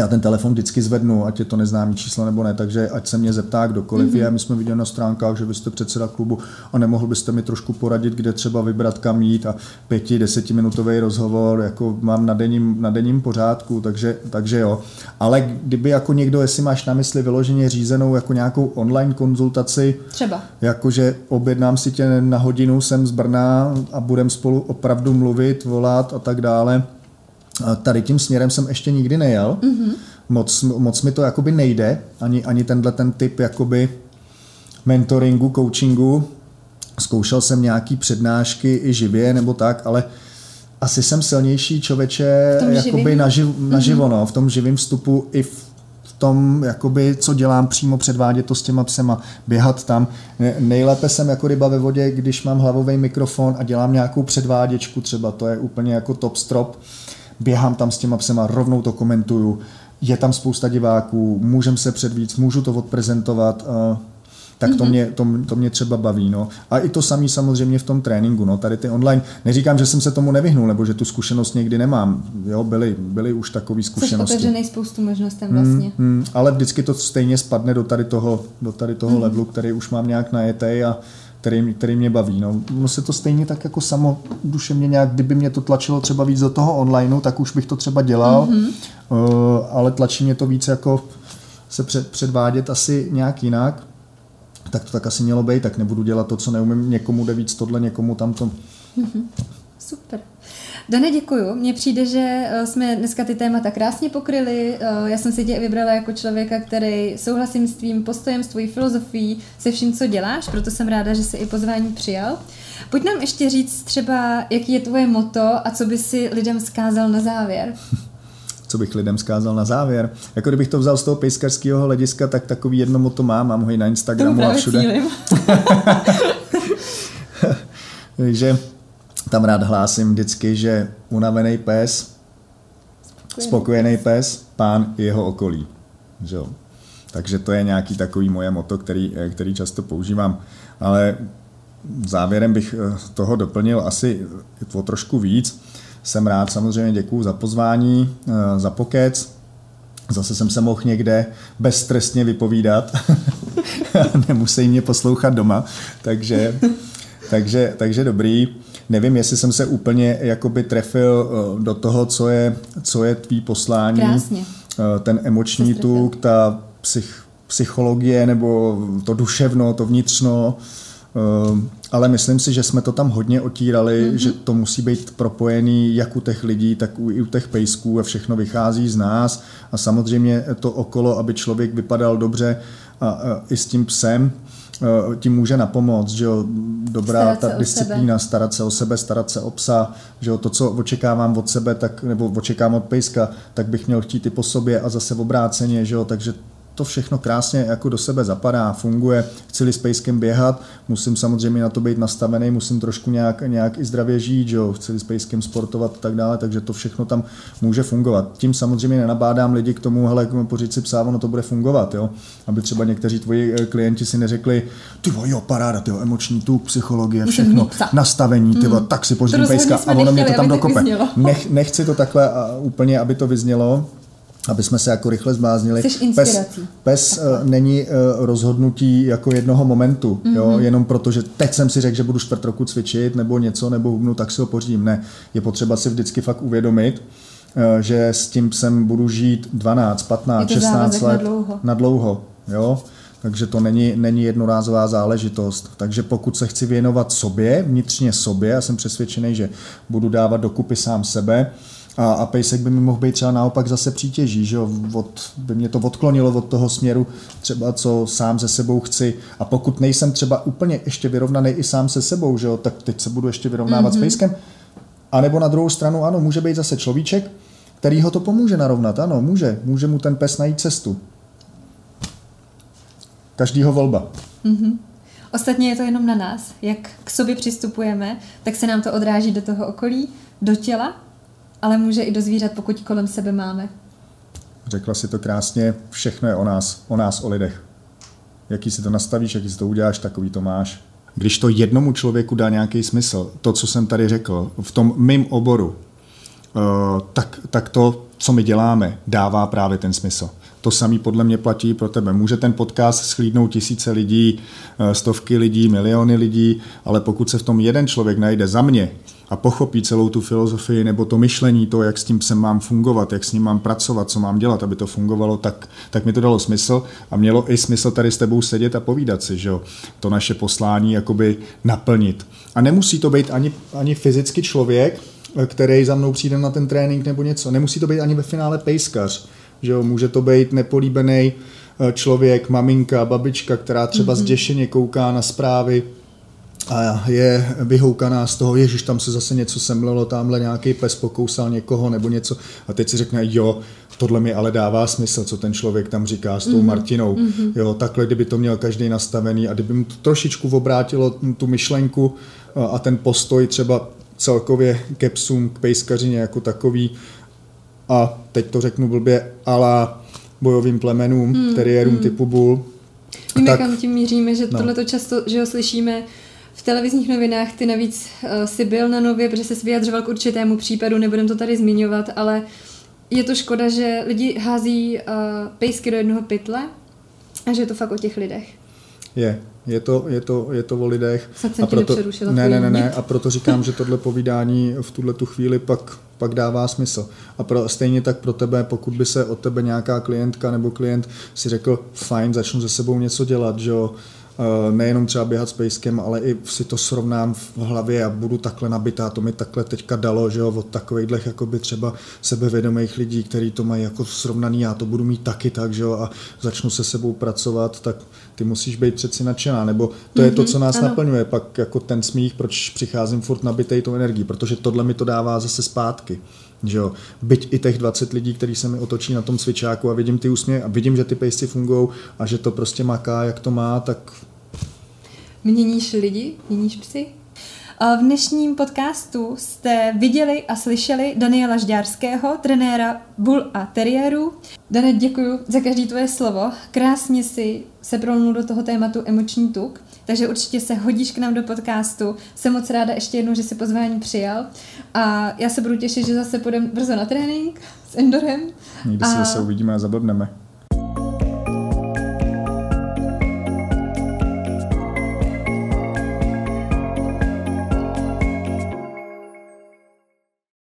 já ten telefon vždycky zvednu, ať je to neznámý číslo nebo ne, takže ať se mě zeptá kdokoliv mm-hmm. je. My jsme viděli na stránkách, že vy jste předseda klubu a nemohl byste mi trošku poradit, kde třeba vybrat kam jít a pěti, desetiminutový rozhovor, jako mám na denním, na denním pořádku, takže, takže jo. Ale kdyby jako někdo, jestli máš na mysli vyloženě řízenou jako nějakou online konzultaci,
třeba.
Jakože objednám si tě na hodinu, jsem z Brna a budem spolu opravdu mluvit, volat a tak dále, tady tím směrem jsem ještě nikdy nejel. Mm-hmm. Moc, moc mi to jakoby nejde, ani, ani tenhle ten typ jakoby mentoringu, coachingu. Zkoušel jsem nějaký přednášky i živě nebo tak, ale asi jsem silnější člověče jakoby naživ, naživo, mm-hmm. no, v tom živém vstupu i v tom, jakoby, co dělám přímo předvádět to s těma psema, běhat tam. Nejlépe jsem jako ryba ve vodě, když mám hlavový mikrofon a dělám nějakou předváděčku třeba, to je úplně jako top strop běhám tam s těma psema, rovnou to komentuju, je tam spousta diváků, můžem se předvíc, můžu to odprezentovat, uh, tak to, mhm. mě, to, to mě třeba baví. No. A i to samý samozřejmě v tom tréninku. No. Tady ty online, neříkám, že jsem se tomu nevyhnul, nebo že tu zkušenost někdy nemám. Jo, byly, byly už takové zkušenosti. Jsi
otevřený spoustu možnostem vlastně. Mm, mm,
ale vždycky to stejně spadne do tady toho, do tady toho mm. levelu, který už mám nějak najetej a který, který mě baví. No. no se to stejně tak jako samo duše mě nějak, kdyby mě to tlačilo třeba víc do toho onlineu, tak už bych to třeba dělal, mm-hmm. uh, ale tlačí mě to víc jako se před, předvádět asi nějak jinak, tak to tak asi mělo být, tak nebudu dělat to, co neumím, někomu jde víc tohle, někomu tamto.
Mm-hmm. Super. Dane, děkuju. Mně přijde, že eh, jsme dneska ty témata krásně pokryli. Eh, já jsem si tě vybrala jako člověka, který souhlasím s tvým postojem, s tvojí filozofií, se vším, co děláš, proto jsem ráda, že jsi i pozvání přijal. Pojď nám ještě říct třeba, jaký je tvoje moto a co by si lidem zkázal na závěr.
co bych lidem zkázal na závěr. Jako kdybych to vzal z toho pejskarského hlediska, tak takový jedno moto mám, mám ho i na Instagramu a všude. Takže tam rád hlásím vždycky, že unavený pes spokojený pes, pán i jeho okolí. Že jo? Takže to je nějaký takový moje moto, který, eh, který často používám. Ale závěrem bych eh, toho doplnil asi o trošku víc. Jsem rád, samozřejmě děkuju za pozvání, eh, za pokec. Zase jsem se mohl někde beztrestně vypovídat. Nemusí mě poslouchat doma, takže, takže, takže dobrý. Nevím, jestli jsem se úplně jakoby trefil do toho, co je, co je tvý poslání.
Krásně.
Ten emoční tuk, ta psych, psychologie nebo to duševno, to vnitřno, eh, ale myslím si, že jsme to tam hodně otírali, mm-hmm. že to musí být propojený jak u těch lidí, tak i u těch pejsků a všechno vychází z nás a samozřejmě to okolo, aby člověk vypadal dobře a, a i s tím psem, eh, tím může napomoct, že jo, dobrá ta disciplína, sebe. starat se o sebe, starat se o psa, že jo, to, co očekávám od sebe, tak, nebo očekávám od pejska, tak bych měl chtít i po sobě a zase v obráceně, že jo, takže to všechno krásně jako do sebe zapadá, funguje. Chci s pejskem běhat, musím samozřejmě na to být nastavený, musím trošku nějak, nějak i zdravě žít, že jo? chci s pejskem sportovat a tak dále, takže to všechno tam může fungovat. Tím samozřejmě nenabádám lidi k tomu, hele, pořiď si psa, ono to bude fungovat, jo? aby třeba někteří tvoji eh, klienti si neřekli, ty jo, paráda, ty emoční tuk, psychologie, všechno, nastavení, ty mm. tak si pořídím pejska a ono mě to tam dokope. Nech, nechci to takhle úplně, aby to vyznělo, aby jsme se jako rychle zbláznili.
Pes,
pes uh, není uh, rozhodnutí jako jednoho momentu, mm-hmm. jo, jenom proto, že teď jsem si řekl, že budu čtvrt roku cvičit nebo něco, nebo hubnu, tak si ho pořídím. Ne, je potřeba si vždycky fakt uvědomit, uh, že s tím psem budu žít 12, 15, 16 let.
Na dlouho.
Na dlouho jo. Takže to není, není jednorázová záležitost. Takže pokud se chci věnovat sobě, vnitřně sobě, já jsem přesvědčený, že budu dávat dokupy sám sebe, a, a pejsek by mi mohl být třeba naopak zase přítěží, že jo? Od, by mě to odklonilo od toho směru třeba, co sám se sebou chci. A pokud nejsem třeba úplně ještě vyrovnaný i sám se sebou, že jo? tak teď se budu ještě vyrovnávat mm-hmm. s mhm. pejskem. A nebo na druhou stranu, ano, může být zase človíček, který ho to pomůže narovnat, ano, může. Může mu ten pes najít cestu. Každýho volba.
Mm-hmm. Ostatně je to jenom na nás. Jak k sobě přistupujeme, tak se nám to odráží do toho okolí, do těla ale může i do zvířat, pokud kolem sebe máme.
Řekla si to krásně, všechno je o nás, o nás, o lidech. Jaký si to nastavíš, jaký si to uděláš, takový to máš. Když to jednomu člověku dá nějaký smysl, to, co jsem tady řekl, v tom mým oboru, eh, tak, tak to, co my děláme, dává právě ten smysl. To samý podle mě platí pro tebe. Může ten podcast schlídnout tisíce lidí, eh, stovky lidí, miliony lidí, ale pokud se v tom jeden člověk najde za mě, a pochopí celou tu filozofii nebo to myšlení, to, jak s tím psem mám fungovat, jak s ním mám pracovat, co mám dělat, aby to fungovalo, tak, tak mi to dalo smysl a mělo i smysl tady s tebou sedět a povídat si, že jo, to naše poslání jakoby naplnit. A nemusí to být ani, ani fyzicky člověk, který za mnou přijde na ten trénink nebo něco. Nemusí to být ani ve finále pejskař, že jo, může to být nepolíbený eh, člověk, maminka, babička, která třeba mm-hmm. zděšeně kouká na zprávy a je vyhoukaná z toho, ježiš, tam se zase něco semlelo, tamhle nějaký pes pokousal někoho nebo něco a teď si řekne, jo, tohle mi ale dává smysl, co ten člověk tam říká s tou mm-hmm. Martinou. Mm-hmm. Jo, takhle, kdyby to měl každý nastavený a kdyby mu to trošičku obrátilo tu myšlenku a ten postoj třeba celkově ke psům, k pejskařině jako takový a teď to řeknu blbě, ala bojovým plemenům, mm, teriérům mm. typu bull.
Víme, tak, kam tím míříme, že no. tohle to často, že ho slyšíme v televizních novinách ty navíc uh, si byl na nově, protože se vyjadřoval k určitému případu, nebudem to tady zmiňovat, ale je to škoda, že lidi hází uh, pejsky do jednoho pytle a že je to fakt o těch lidech.
Je, je to, je to, je to o lidech.
a proto,
ne, ne, ne, ne, a proto říkám, že tohle povídání v tuhle tu chvíli pak, pak dává smysl. A pro, stejně tak pro tebe, pokud by se od tebe nějaká klientka nebo klient si řekl, fajn, začnu se sebou něco dělat, že jo, Eh, nejenom třeba běhat s pejskem, ale i si to srovnám v hlavě a budu takhle nabitá, to mi takhle teďka dalo, že jo, od takovýchhle jakoby třeba sebevědomých lidí, kteří to mají jako srovnaný, já to budu mít taky tak, že jo, a začnu se sebou pracovat, tak ty musíš být přeci nadšená, nebo to mm-hmm, je to, co nás ano. naplňuje, pak jako ten smích, proč přicházím furt nabitej tou energií, protože tohle mi to dává zase zpátky. Že jo. Byť i těch 20 lidí, kteří se mi otočí na tom cvičáku a vidím ty úsměvy a vidím, že ty pejsci fungují a že to prostě maká, jak to má, tak
Měníš lidi? Měníš psy? V dnešním podcastu jste viděli a slyšeli Daniela Žďárského, trenéra Bull a Terriéru. Dane, děkuji za každý tvoje slovo. Krásně si se prolnul do toho tématu emoční tuk, takže určitě se hodíš k nám do podcastu. Jsem moc ráda ještě jednou, že si pozvání přijal a já se budu těšit, že zase půjdeme brzo na trénink s Endorem.
Někdy a... se zase uvidíme a zablbneme.